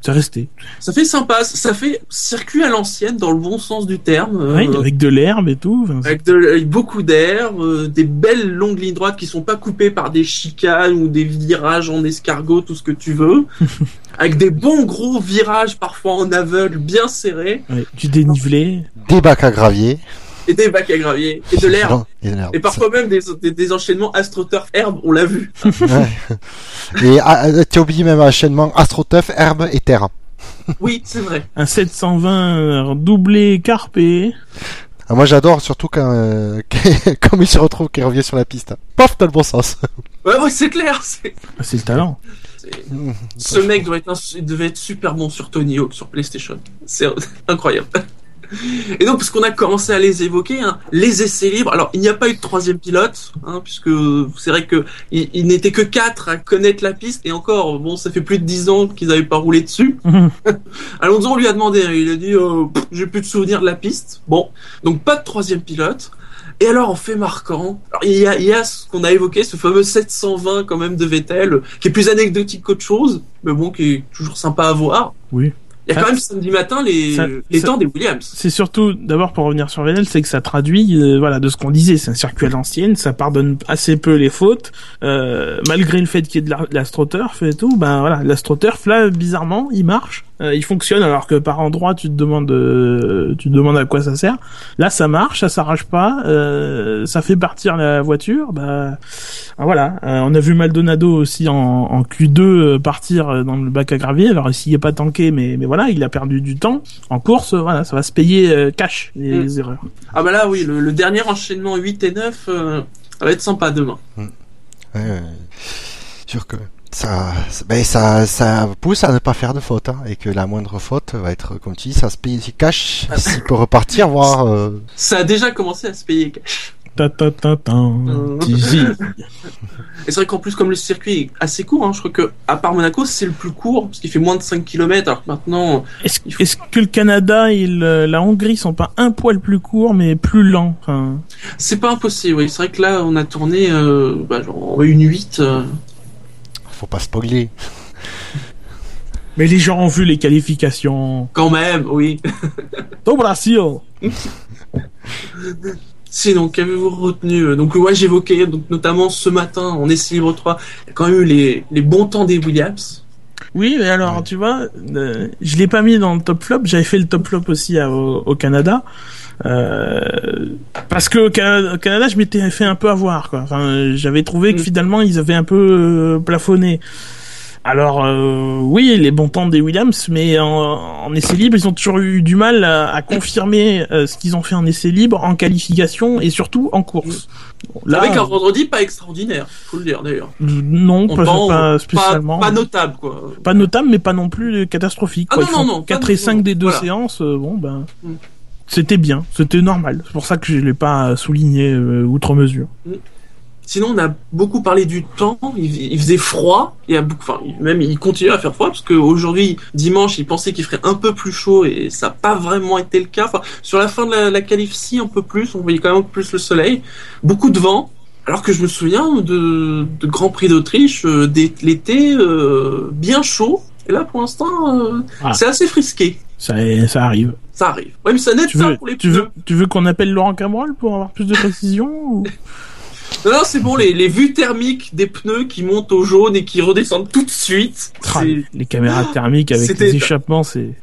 Speaker 2: c'est resté.
Speaker 1: Ça fait sympa, ça fait circuit à l'ancienne dans le bon sens du terme. euh,
Speaker 2: Ouais, avec de l'herbe et tout. Enfin,
Speaker 1: avec, de- avec beaucoup d'air, euh, des belles longues lignes droites qui sont pas coupées par des chicanes ou des virages en escargot, tout ce que tu veux. avec des bons gros virages parfois en aveugle bien serrés
Speaker 2: ouais, du dénivelé.
Speaker 3: Des bacs à gravier.
Speaker 1: Et des bacs à gravier et de l'herbe.
Speaker 3: Et de l'herbe.
Speaker 1: Et parfois même des, des, des enchaînements astroturf herbe, on l'a vu.
Speaker 3: Ouais. Et ah, euh, tu as oublié même l'enchaînement AstroTurf, herbe et terre.
Speaker 1: Oui, c'est vrai.
Speaker 2: Un 720 doublé carpé.
Speaker 3: Ah, moi j'adore surtout quand euh, comme il se retrouve qu'il revient sur la piste. Paf dans le bon sens.
Speaker 1: Ouais, ouais, c'est clair. c'est-
Speaker 2: Ah, le talent.
Speaker 1: Ce mec doit être un- il devait être super bon sur Tony Hawk sur PlayStation. C'est incroyable. Et donc, parce qu'on a commencé à les évoquer, hein, les essais libres. Alors, il n'y a pas eu de troisième pilote, hein, puisque c'est vrai que il, il n'était que quatre à connaître la piste. Et encore, bon, ça fait plus de dix ans qu'ils n'avaient pas roulé dessus. Alonso, on lui a demandé, hein, il a dit, euh, j'ai plus de souvenirs de la piste. Bon, donc pas de troisième pilote. Et alors, en fait marquant, alors, il, y a, il y a ce qu'on a évoqué, ce fameux 720 quand même de Vettel, qui est plus anecdotique qu'autre chose, mais bon, qui est toujours sympa à voir.
Speaker 2: Oui.
Speaker 1: Il y a quand même samedi matin les,
Speaker 2: Ça-
Speaker 1: les
Speaker 2: ça-
Speaker 1: temps des Williams.
Speaker 2: C'est surtout, d'abord pour revenir sur Vettel, c'est que ça traduit, euh, voilà, de ce qu'on disait, c'est un circuit à l'ancienne, ça pardonne assez peu les fautes, euh, malgré le fait qu'il y ait de l'astroturf et tout, ben voilà, l'astroturf là, bizarrement, il marche, euh, il fonctionne, alors que par endroit tu te demandes, euh, tu te demandes à quoi ça sert. Là, ça marche, ça s'arrache pas, euh, ça fait partir la voiture, bah ah, voilà. Euh, on a vu Maldonado aussi en, en Q2 euh, partir dans le bac à gravier. Alors ici, il est pas tanké, mais mais voilà, il a perdu du temps en course. Voilà, ça va se payer euh, cash les,
Speaker 1: Mm.
Speaker 2: les erreurs.
Speaker 1: Ah bah là, oui, le, le dernier enchaînement 8 et 9, euh, ça va être sympa demain.
Speaker 3: Ouais, ouais. Sûr que ça, ben ça, ça pousse à ne pas faire de faute, hein, et que la moindre faute va être, comme tu dis, ça se paye, s'il cache, s'il peut repartir, voir. euh,
Speaker 1: Ça a déjà commencé à se payer cash.
Speaker 2: Ta ta ta ta. Tizi.
Speaker 1: Et c'est vrai qu'en plus, comme le circuit est assez court, hein, je crois que à part Monaco, c'est le plus court, parce qu'il fait moins de 5 km, alors que maintenant,
Speaker 2: Est-ce que le Canada et le- la Hongrie sont pas un poil plus courts, mais plus lents enfin,
Speaker 1: c'est pas impossible. Oui, c'est vrai que là, on a tourné euh, bah, genre, une 8. euh,
Speaker 3: faut pas spoiler.
Speaker 2: Mais les gens ont vu les qualifications.
Speaker 1: quand même, oui.
Speaker 2: Au Brasil.
Speaker 1: Sinon, qu'avez-vous retenu euh, Donc, ouais, j'évoquais donc, notamment ce matin en essai libre 3, il y a quand même eu les, les bons temps des Williams.
Speaker 2: Oui, mais alors,
Speaker 3: Ouais.
Speaker 2: tu vois, euh, je l'ai pas mis dans le top flop. J'avais fait le top flop aussi à- au, au Canada. Euh, parce que au Canada, au Canada, je m'étais fait un peu avoir. Quoi. Enfin, j'avais trouvé que
Speaker 1: Mm.
Speaker 2: finalement, ils avaient un peu euh, plafonné. Alors euh, oui, les bons temps des Williams, mais en, en essai libre, ils ont toujours eu du mal à, à confirmer euh, ce qu'ils ont fait en essai libre, en qualification et surtout en course.
Speaker 1: Là, Avec un vendredi pas extraordinaire, faut le dire d'ailleurs.
Speaker 2: Non, pas, spécialement.
Speaker 1: Pas, pas notable quoi.
Speaker 2: Pas notable, mais pas non plus catastrophique.
Speaker 1: Ah
Speaker 2: quoi.
Speaker 1: non,
Speaker 2: Ils font
Speaker 1: non, non,
Speaker 2: 4
Speaker 1: pas
Speaker 2: et
Speaker 1: de-
Speaker 2: 5 des deux
Speaker 1: voilà.
Speaker 2: séances, euh, bon ben...
Speaker 1: Mm.
Speaker 2: C'était bien, c'était normal. C'est pour ça que je l'ai pas souligné euh, outre mesure.
Speaker 1: Sinon, on a beaucoup parlé du temps. Il, il faisait froid. Il y a beaucoup, enfin, même il continue à faire froid parce qu'aujourd'hui, dimanche, il pensait qu'il ferait un peu plus chaud et ça n'a pas vraiment été le cas. Enfin, sur la fin de la, la qualif, si un peu plus, on voyait quand même plus le soleil. Beaucoup de vent. Alors que je me souviens de, de Grand Prix d'Autriche euh, l'été euh, bien chaud. Et là, pour l'instant, euh,
Speaker 2: Ah.
Speaker 1: c'est assez frisqué.
Speaker 2: Ça, ça arrive.
Speaker 1: Ça arrive. Ouais, mais ça n'aide
Speaker 2: Tu
Speaker 1: pas
Speaker 2: veux,
Speaker 1: pour les
Speaker 2: tu
Speaker 1: pneus.
Speaker 2: veux, tu veux qu'on appelle Laurent Cabrol pour avoir plus de précision ou-
Speaker 1: Non, non, c'est bon, les, les vues thermiques des pneus qui montent au jaune et qui redescendent tout de suite.
Speaker 2: Ah, Les caméras thermiques avec les échappements, c'est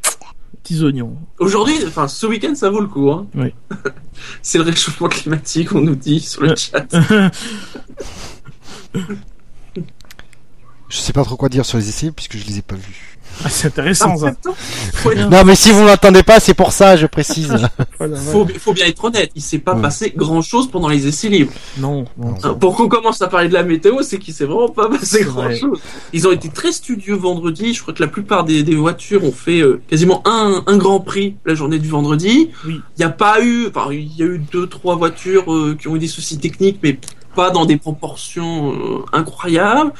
Speaker 2: petits oignons.
Speaker 1: Aujourd'hui, enfin, ce week-end, ça vaut le coup. Hein.
Speaker 2: Oui.
Speaker 1: c'est le réchauffement climatique, on nous dit sur le
Speaker 2: Ouais.
Speaker 1: chat.
Speaker 3: Je sais pas trop quoi dire sur les essais puisque je les ai pas vus.
Speaker 2: Ah, c'est intéressant ça.
Speaker 1: Être-
Speaker 3: Non, mais si vous m'entendez pas, c'est pour ça, je précise.
Speaker 2: Voilà,
Speaker 1: faut, faut bien être honnête, il s'est pas
Speaker 3: Ouais.
Speaker 1: passé grand-chose pendant les essais libres.
Speaker 2: Non, non.
Speaker 1: Hein, Pour qu'on commence à parler de la météo, c'est qu'il s'est vraiment pas passé
Speaker 2: C'est vrai.
Speaker 1: grand-chose. Ils ont été très studieux vendredi. Je crois que la plupart des, des voitures ont fait euh, quasiment un, un Grand Prix la journée du vendredi.
Speaker 2: Oui.
Speaker 1: Il n'y a pas eu, enfin, il y a eu deux, trois voitures euh, qui ont eu des soucis techniques, mais pas dans des proportions euh, incroyables.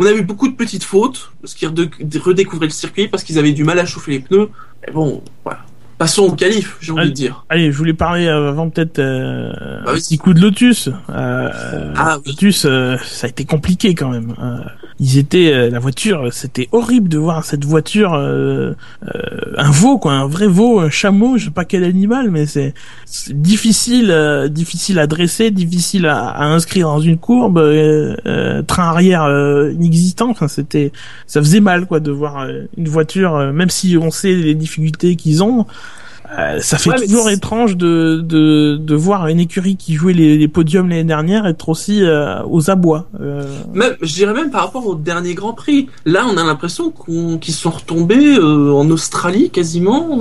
Speaker 1: On a eu beaucoup de petites fautes, parce qu'ils redécouvraient le circuit, parce qu'ils avaient du mal à chauffer les pneus. Mais bon, voilà. Passons au qualif, j'ai envie de dire.
Speaker 2: Allez, je voulais parler euh, avant peut-être euh,
Speaker 1: Bah
Speaker 2: un
Speaker 1: oui.
Speaker 2: petit coup de Lotus. Euh,
Speaker 1: Ah.
Speaker 2: Lotus, euh, ça a été compliqué quand même. Euh, ils étaient, euh, la voiture, c'était horrible de voir cette voiture, euh, euh, un veau quoi, un vrai veau, un chameau, je sais pas quel animal, mais c'est c'est difficile, euh, difficile à dresser, difficile à, à inscrire dans une courbe, train arrière euh, inexistant. Enfin, c'était, ça faisait mal quoi de voir une voiture, même si on sait les difficultés qu'ils ont. Euh, ça fait
Speaker 1: Ouais,
Speaker 2: toujours étrange de, de, de voir une écurie qui jouait les, les podiums l'année dernière être aussi euh, aux abois. Euh,
Speaker 1: Même, je dirais même par rapport au dernier Grand Prix. Là, on a l'impression qu'ils sont retombés en Australie quasiment.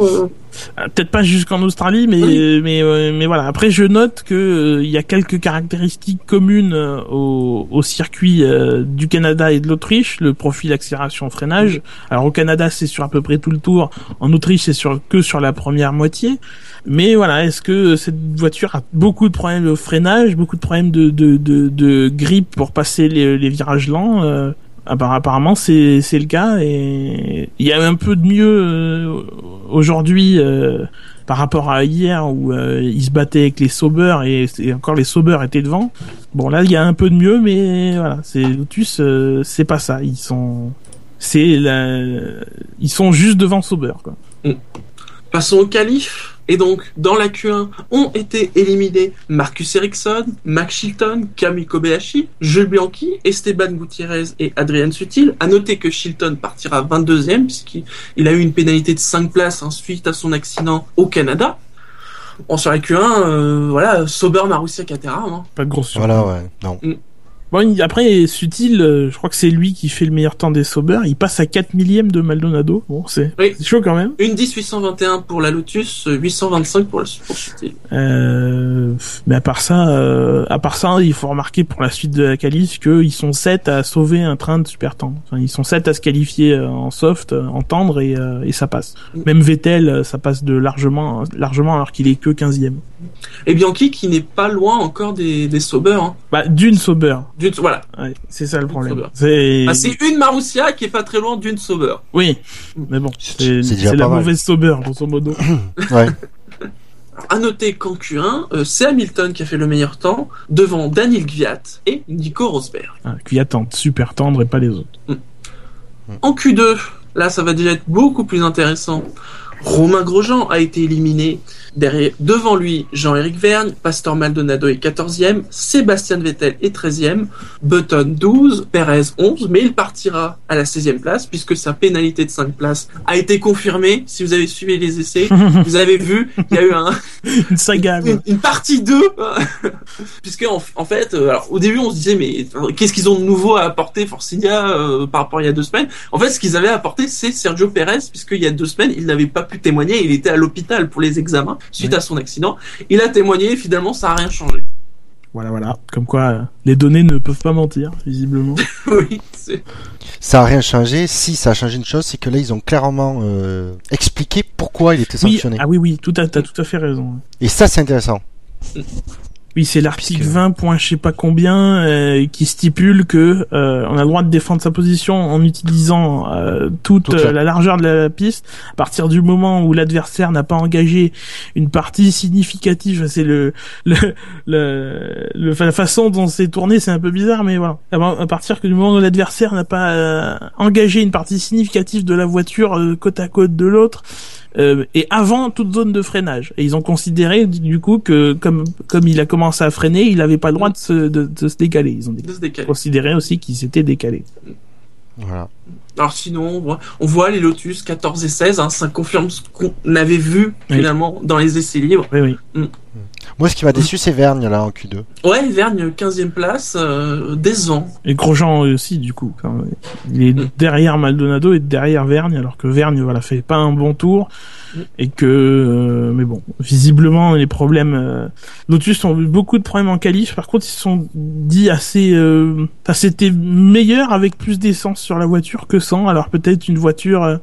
Speaker 2: Peut-être pas jusqu'en Australie, mais
Speaker 1: Oui.
Speaker 2: mais mais voilà. Après, je note que il y a quelques caractéristiques communes au, au circuit du Canada et de l'Autriche. Le profil accélération-freinage. Alors au Canada, c'est sur à peu près tout le tour. En Autriche, c'est sur que sur la première moitié. Mais voilà, est-ce que cette voiture a beaucoup de problèmes de freinage, beaucoup de problèmes de de de, de grip pour passer les, les virages lents euh, apparemment c'est le cas et il y a un peu de mieux euh, aujourd'hui euh, par rapport à hier où ils se battaient avec les Sauber et, encore les Sauber étaient devant. Bon là il y a un peu de mieux mais voilà c'est Lotus c'est pas ça ils sont c'est la... ils sont juste devant Sauber quoi.
Speaker 1: Passons au qualif. Et donc, dans la Q1, ont été éliminés Marcus Ericsson, Max Chilton, Camille Kobayashi, Jules Bianchi, Esteban Gutiérrez et Adrian Sutil. À noter que Chilton partira 22e puisqu'il il a eu une pénalité de 5 places hein, suite à son accident au Canada. Bon, sur la Q1, euh, voilà, Sauber, Marussia, Caterham. Hein.
Speaker 2: Pas de grosse surprise.
Speaker 3: voilà, ouais. Non.
Speaker 2: Bon, après, Sutil, euh, je crois que c'est lui qui fait le meilleur temps des Sauber. Il passe à 4 millièmes de Maldonado. Bon, c'est
Speaker 1: Oui.
Speaker 2: chaud quand même.
Speaker 1: Une 10 821 pour la Lotus, 825 pour la pour Sutil.
Speaker 2: Euh, mais à part ça, euh, à part ça, il faut remarquer pour la suite de la qualif qu'ils sont 7 à sauver un train de super temps. Enfin, ils sont 7 à se qualifier euh, en soft, euh, en tendre et, euh, et ça passe. Même Vettel, ça passe de largement, largement alors qu'il est que 15e.
Speaker 1: Et Bianchi qui n'est pas loin encore des, des Sauber. Hein.
Speaker 2: Bah, d'une Sauber.
Speaker 1: D'une- voilà.
Speaker 2: Ouais, c'est ça le problème.
Speaker 1: Sauber.
Speaker 2: C'est,
Speaker 1: Bah, une Marussia qui est pas très loin d'une Sauber.
Speaker 2: oui. Mais bon,
Speaker 3: C'est-
Speaker 2: la
Speaker 3: mal.
Speaker 2: mauvaise Sauber, grosso modo.
Speaker 3: Ouais.
Speaker 1: À noter qu'en Q1, euh, c'est Hamilton qui a fait le meilleur temps, devant Daniel Gviat et Nico Rosberg.
Speaker 2: Ah, qui attendent super tendre et pas les autres.
Speaker 1: En Q2, là ça va déjà être beaucoup plus intéressant. Romain Grosjean a été éliminé. Derrière, devant lui, Jean-Éric Vergne, Pastor Maldonado est 14e, Sébastien Vettel est 13e, Button 12, Perez 11, mais il partira à la 16e place puisque sa pénalité de 5 places a été confirmée. Si vous avez suivi les essais, vous avez vu, il y a eu un,
Speaker 2: Une saga.
Speaker 1: une partie 2 puisque en, en fait euh, alors au début on se disait mais euh, qu'est-ce qu'ils ont de nouveau à apporter Forcidia euh, par rapport à il y a deux semaines? En fait ce qu'ils avaient apporté c'est Sergio Perez puisqu'il y a deux semaines il n'avait pas pu témoigner il était à l'hôpital pour les examens suite à son accident il a témoigné et finalement ça a rien changé
Speaker 2: Voilà, voilà. Comme quoi, euh, les données ne peuvent pas mentir, visiblement.
Speaker 1: oui c'est-
Speaker 3: Ça a rien changé. Si ça a changé une chose, c'est que là ils ont clairement euh, expliqué pourquoi il était
Speaker 2: oui,
Speaker 3: sanctionné.
Speaker 2: ah oui, oui, tout à, t'as tout à fait raison.
Speaker 3: Et ça c'est intéressant.
Speaker 2: Oui, c'est l'article
Speaker 3: Puisque-
Speaker 2: 20. point je sais pas combien euh, qui stipule que euh, on a le droit de défendre sa position en utilisant euh, toute,
Speaker 3: Toute
Speaker 2: euh,
Speaker 3: la-
Speaker 2: la largeur de la piste à partir du moment où l'adversaire n'a pas engagé une partie significative. C'est le, le, le, le- la façon dont c'est tourné, c'est un peu bizarre, mais voilà. À à partir du moment où l'adversaire n'a pas euh, engagé une partie significative de la voiture euh, côte à côte de l'autre, euh, et avant toute zone de freinage. Et ils ont considéré du coup que comme comme il a commencé à freiner, il n'avait pas le droit de se, de, de se décaler. Ils ont
Speaker 1: décaler.
Speaker 2: considéré aussi qu'il s'était décalé.
Speaker 3: Voilà.
Speaker 1: alors sinon on voit, on voit les Lotus 14 et 16 hein, ça confirme ce qu'on avait vu
Speaker 2: Oui.
Speaker 1: finalement dans les essais libres
Speaker 2: Oui, oui.
Speaker 3: Moi ce qui m'a déçu c'est Vergne là en Q2.
Speaker 1: ouais Vergne 15e place euh, décevant
Speaker 2: Et Grosjean aussi du coup. Il est
Speaker 1: Mm.
Speaker 2: derrière Maldonado et derrière Vergne, alors que Vergne voilà fait pas un bon tour
Speaker 1: Mm.
Speaker 2: et que euh, mais bon visiblement les problèmes euh, Lotus ont eu beaucoup de problèmes en qualif. Par contre ils se sont dit assez euh, enfin, c'était meilleur avec plus d'essence sur la voiture que sans. Alors peut-être une voiture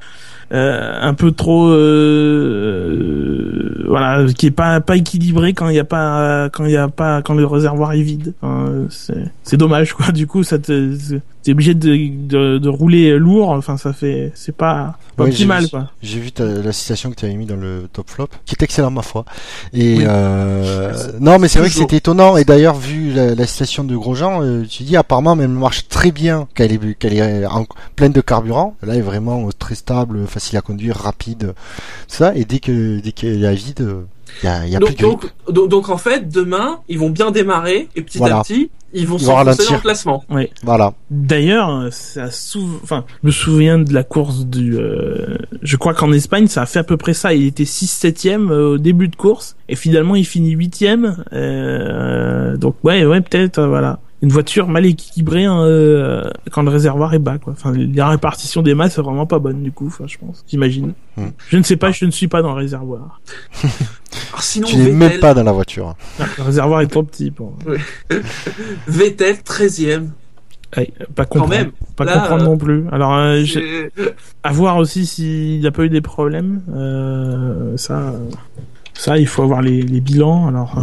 Speaker 2: euh, un peu trop euh, voilà qui est pas pas équilibrée quand il y a pas quand il y a pas quand le réservoir est vide Enfin, c'est c'est dommage quoi du coup ça te t'es obligé de, de de rouler lourd enfin ça fait c'est pas pas
Speaker 3: Ouais,
Speaker 2: optimal quoi
Speaker 3: J'ai vu ta- la citation que tu avais mis dans le top flop, qui est excellent ma foi. Et
Speaker 2: Oui.
Speaker 3: euh, non, mais c'est vrai que c'était étonnant. Et d'ailleurs, vu la, la citation de Grosjean, tu dis apparemment, même elle marche très bien qu'elle est, qu'elle est en, pleine de carburant. Là, elle est vraiment très stable, facile à conduire, rapide, ça. Et dès que dès qu'elle est à vide, il y a, y a plus
Speaker 1: donc,
Speaker 3: de grip.
Speaker 1: donc, donc, donc, en fait, demain, ils vont bien démarrer et petit
Speaker 3: Voilà.
Speaker 1: à petit, ils vont s'enfoncer
Speaker 3: ralentir.
Speaker 1: dans le classement.
Speaker 3: Voilà.
Speaker 2: D'ailleurs, ça sou- enfin, je me souviens de la course du, euh, je crois qu'en Espagne, ça a fait à peu près ça. Il était 6 7 au début de course et finalement il finit 8 euh, donc ouais, ouais, peut-être, euh, voilà. Une voiture mal équilibrée hein, euh, quand le réservoir est bas, quoi. Enfin, la répartition des masses est vraiment pas bonne du coup, enfin, je pense, j'imagine.
Speaker 3: Hmm.
Speaker 2: Je ne sais pas, je ne suis pas dans le réservoir.
Speaker 1: Alors, sinon,
Speaker 3: Tu n'es
Speaker 1: Vettel,
Speaker 3: même pas dans la voiture.
Speaker 2: Ah, le réservoir est trop petit pour.
Speaker 1: Vettel 13e.
Speaker 2: Ouais, pas comprendre,
Speaker 1: même,
Speaker 2: pas
Speaker 1: là,
Speaker 2: comprendre
Speaker 1: euh,
Speaker 2: non plus. Alors, euh, À voir aussi s'il n'y a pas eu des problèmes. Euh, ça, ça, il faut avoir les, les bilans. Alors,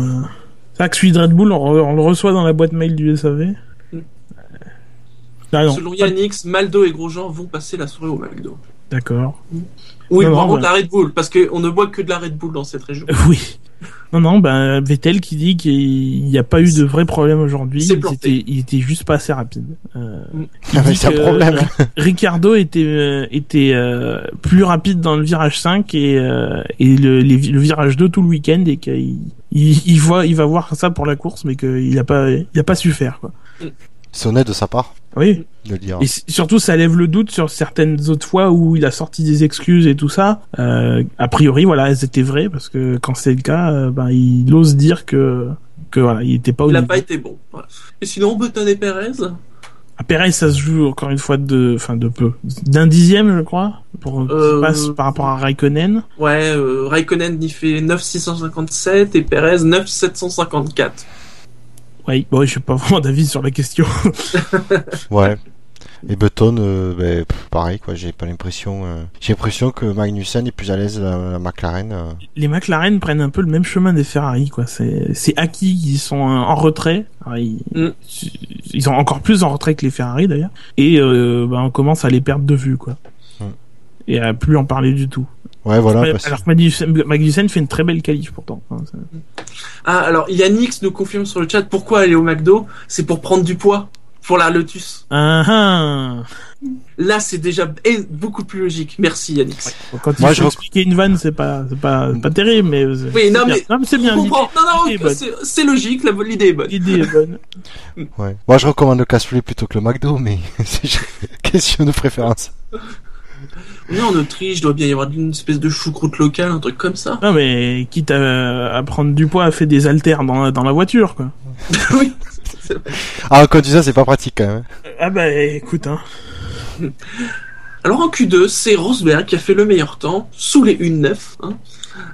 Speaker 2: euh, ça, que celui de Red Bull, on, le reçoit dans la boîte mail du SAV.
Speaker 1: Mm.
Speaker 2: Ah non,
Speaker 1: Selon Yannick, Maldo et Grosjean vont passer la soirée au McDo.
Speaker 2: D'accord.
Speaker 1: Oui,
Speaker 2: Non,
Speaker 1: par
Speaker 2: non,
Speaker 1: contre, la Red Bull, parce qu'on ne boit que de la Red Bull dans cette région.
Speaker 2: Oui. Non, non, ben, Vettel qui dit qu'il n'y a pas eu de vrai problème aujourd'hui. Il était, il était juste pas assez rapide. Euh,
Speaker 1: Mm.
Speaker 2: il
Speaker 3: Ah, c'est un problème.
Speaker 2: Ricardo était, euh, était euh, plus rapide dans le virage 5 et, euh, et le, les- le virage 2 tout le week-end et qu'il il, il voit, il va voir ça pour la course, mais qu'il a pas, il a pas su faire, quoi.
Speaker 3: C'est honnête de sa part
Speaker 2: Oui.
Speaker 3: de le dire.
Speaker 2: Et surtout, ça lève le doute sur certaines autres fois où il a sorti des excuses et tout ça. Euh, a priori, voilà, elles étaient vraies parce que quand c'est le cas, euh, ben, il ose dire que, que voilà, il était pas au
Speaker 1: Il n'a pas été bon. Voilà. Et sinon, Button et Perez
Speaker 2: À Perez, ça se joue encore une fois de, enfin, de peu. D'un dixième, je crois, pour, qui
Speaker 1: Euh,
Speaker 2: passe par rapport à Raikkonen.
Speaker 1: Ouais, euh, Raikkonen y fait 9,657 et Perez 9,754.
Speaker 2: Oui, bon, je sais pas vraiment d'avis sur la question.
Speaker 3: Ouais. Et Button, euh, ben, pff, pareil quoi. J'ai pas l'impression. euh, J'ai l'impression que Magnussen est plus à l'aise à la McLaren. euh.
Speaker 2: Les McLaren prennent un peu le même chemin des Ferrari, quoi. C'est, acquis qui sont en retrait. Alors, ils,
Speaker 1: Mm.
Speaker 2: ils sont encore plus en retrait que les Ferrari d'ailleurs. Et euh, bah, on commence à les perdre de vue, quoi.
Speaker 3: Mm.
Speaker 2: Et à plus en parler du tout.
Speaker 3: Ouais, voilà.
Speaker 2: Alors que Magnussen, fait une très belle qualif pourtant. C'est-
Speaker 1: Ah, alors Yannick nous confirme sur le chat pourquoi aller au McDo C'est pour prendre du poids. pour la Lotus.
Speaker 2: Ah, ah.
Speaker 1: Là, c'est déjà beaucoup plus logique. Merci Yannick.
Speaker 2: Quand il
Speaker 3: Moi, je
Speaker 2: expliquer une vanne, c'est pas, c'est pas, pas terrible, mais.
Speaker 1: Oui, non,
Speaker 2: bien.
Speaker 1: mais-
Speaker 2: Non, mais c'est bien.
Speaker 1: Non, non, c'est logique, la- l'idée est bonne.
Speaker 2: L'idée est bonne.
Speaker 3: Ouais. Moi, je recommande le cassoulet plutôt que le McDo, mais c'est question de préférence.
Speaker 1: On est en Autriche, il doit bien y avoir une espèce de choucroute locale, un truc comme ça.
Speaker 2: Non, mais quitte à, à prendre du poids, fait des haltères dans, la- dans la voiture, quoi.
Speaker 1: oui. c'est vrai.
Speaker 3: Ah, en conduisant, c'est pas pratique quand même.
Speaker 2: Ah bah écoute, hein.
Speaker 1: Alors en Q2, c'est Rosberg qui a fait le meilleur temps, sous les 1-9, hein,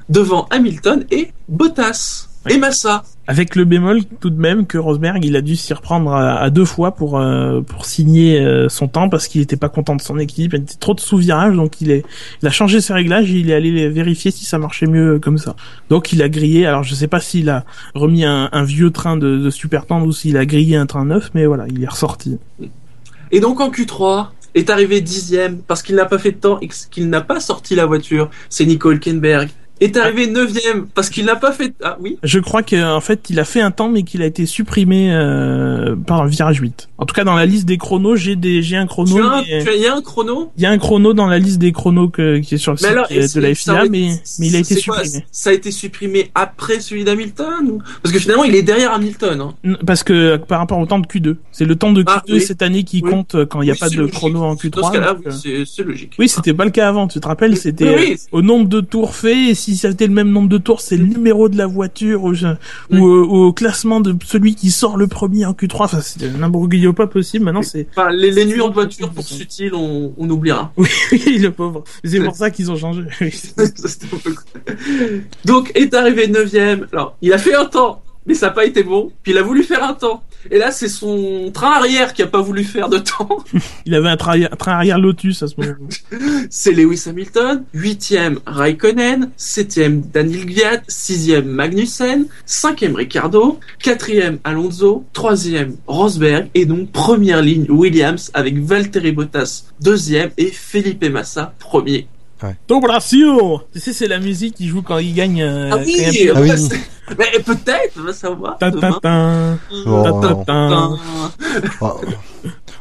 Speaker 1: devant Hamilton et Bottas. Et Massa.
Speaker 2: Avec le bémol tout de même que Rosberg, il a dû s'y reprendre à, à deux fois pour euh, pour signer euh, son temps parce qu'il était pas content de son équipe, il était trop de sous-virages, donc il est il a changé ses réglages, et il est allé les vérifier si ça marchait mieux comme ça. Donc il a grillé. Alors je sais pas s'il a remis un, un vieux train de, de super tendre ou s'il a grillé un train neuf, mais voilà, il est ressorti.
Speaker 1: Et donc en Q3, est arrivé dixième parce qu'il n'a pas fait de temps et qu'il n'a pas sorti la voiture. C'est Nico Hülkenberg. Est arrivé neuvième parce qu'il n'a pas fait... Ah oui
Speaker 2: Je crois qu'en fait, il a fait un temps, mais qu'il a été supprimé euh, par virage 8. En tout cas, dans la liste des chronos, j'ai des j'ai un chrono. mais-
Speaker 1: il y a un chrono?
Speaker 2: Il y a un chrono dans la liste des chronos que, qui est sur le
Speaker 1: Mais
Speaker 2: site
Speaker 1: alors,
Speaker 2: euh, de la FIA, mais, mais il a été supprimé.
Speaker 1: Ça a été supprimé après celui d'Hamilton ou- Parce que finalement, il est derrière Hamilton. Hein.
Speaker 2: Parce que par rapport au temps de Q2, c'est le temps de Q2
Speaker 1: Ah, oui.
Speaker 2: cette année qui
Speaker 1: Oui.
Speaker 2: compte euh, quand il n'y a
Speaker 1: Oui,
Speaker 2: pas de
Speaker 1: logique.
Speaker 2: chrono en Q3.
Speaker 1: Dans ce cas-là,
Speaker 2: donc, euh,
Speaker 1: c'est- logique.
Speaker 2: Oui, c'était pas le cas avant, tu te rappelles, c'était au nombre de tours faits, si c'était le même nombre de tours, c'est le numéro de la voiture, ou, euh, au classement de celui qui sort le premier en Q3, enfin c'était un imbroglio pas possible, maintenant c'est...
Speaker 1: Enfin, les, les nuits en voiture pour Sutil, on, on oubliera.
Speaker 2: Oui, le pauvre, c'est pour ça qu'ils ont changé.
Speaker 1: Donc, est arrivé neuvième. Alors, il a fait un temps, mais ça n'a pas été bon. Puis il a voulu faire un temps. Et là, c'est son train arrière qui a pas voulu faire de temps.
Speaker 2: Il avait un train, un train arrière Lotus à ce moment-là.
Speaker 1: C'est Lewis Hamilton. Huitième, Raikkonen. Septième, Daniel Gviat. Sixième, Magnussen. Cinquième, Ricardo. Quatrième, Alonso. Troisième, Rosberg. Et donc, première ligne, Williams avec Valtteri Bottas. Deuxième et Felipe Massa, premier.
Speaker 2: Dobratio Tu sais, c'est la musique qui joue quand il gagne. euh,
Speaker 1: Ah
Speaker 2: il
Speaker 1: oui,
Speaker 3: Ah oui.
Speaker 1: mais peut-être, on va savoir.
Speaker 2: Ta, ta, ta.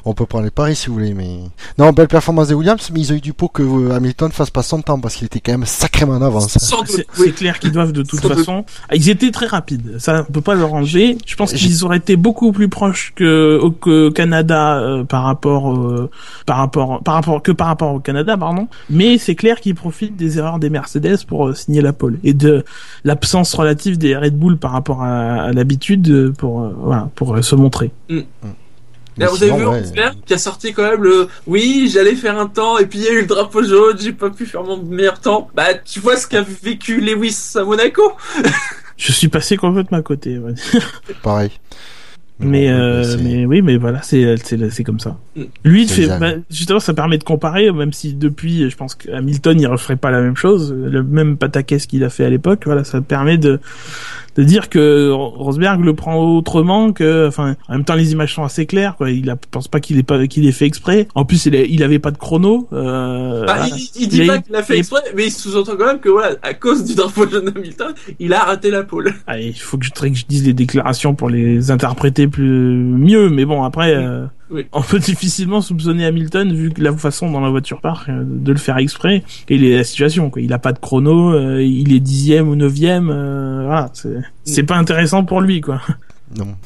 Speaker 3: On peut prendre les paris si vous voulez, mais non, belle performance des Williams, mais ils ont eu du pot que euh, Hamilton fasse pas son temps parce qu'il était quand même sacrément en avance.
Speaker 2: C'est
Speaker 1: oui.
Speaker 2: clair qu'ils doivent de toute
Speaker 1: Sans
Speaker 2: façon. Ah, Ils étaient très rapides, ça on peut pas leur enlever. Je pense qu'ils auraient été beaucoup plus proches que au que Canada euh, par rapport euh, par rapport par rapport que par rapport au Canada pardon. Mais c'est clair qu'ils profitent des erreurs des Mercedes pour euh, signer la pole et de l'absence relative des Red Bull par rapport à, à l'habitude pour euh, voilà pour euh, se montrer.
Speaker 3: Mais
Speaker 1: Alors, vous avez
Speaker 3: sinon,
Speaker 1: vu
Speaker 3: ouais.
Speaker 1: Qui a sorti quand même le oui j'allais faire un temps et puis il y a eu le drapeau jaune j'ai pas pu faire mon meilleur temps bah tu vois ce qu'a vécu Lewis à Monaco
Speaker 2: Je suis passé complètement à côté. ouais.
Speaker 3: Pareil.
Speaker 2: Mais,
Speaker 3: bon,
Speaker 2: euh, mais oui, mais voilà, c'est c'est c'est comme ça.
Speaker 1: Mm.
Speaker 2: Lui, fait bah, justement, ça permet de comparer, même si depuis, je pense que Hamilton, il referait pas la même chose, le même pataquès qu'il a fait à l'époque. Voilà, ça permet de de dire que Rosberg le prend autrement que, enfin, en même temps, les images sont assez claires. Quoi. Il a, pense pas qu'il ait pas qu'il ait fait exprès. En plus, il, a- il avait pas de chrono. Euh,
Speaker 1: Bah, il, il dit
Speaker 2: Il
Speaker 1: pas qu'il a fait exprès mais il sous-entend quand même que voilà à cause du drapeau jaune Hamilton il a raté la pole
Speaker 2: Ah, il faut que je, que je dise les déclarations pour les interpréter plus mieux, mais bon après, euh,
Speaker 1: Oui.
Speaker 2: on peut difficilement soupçonner Hamilton vu que la façon dont la voiture part euh, de le faire exprès et la situation quoi. Il a pas de chrono, euh, il est dixième ou neuvième, euh, voilà, c'est c'est pas intéressant pour lui quoi.
Speaker 3: Non.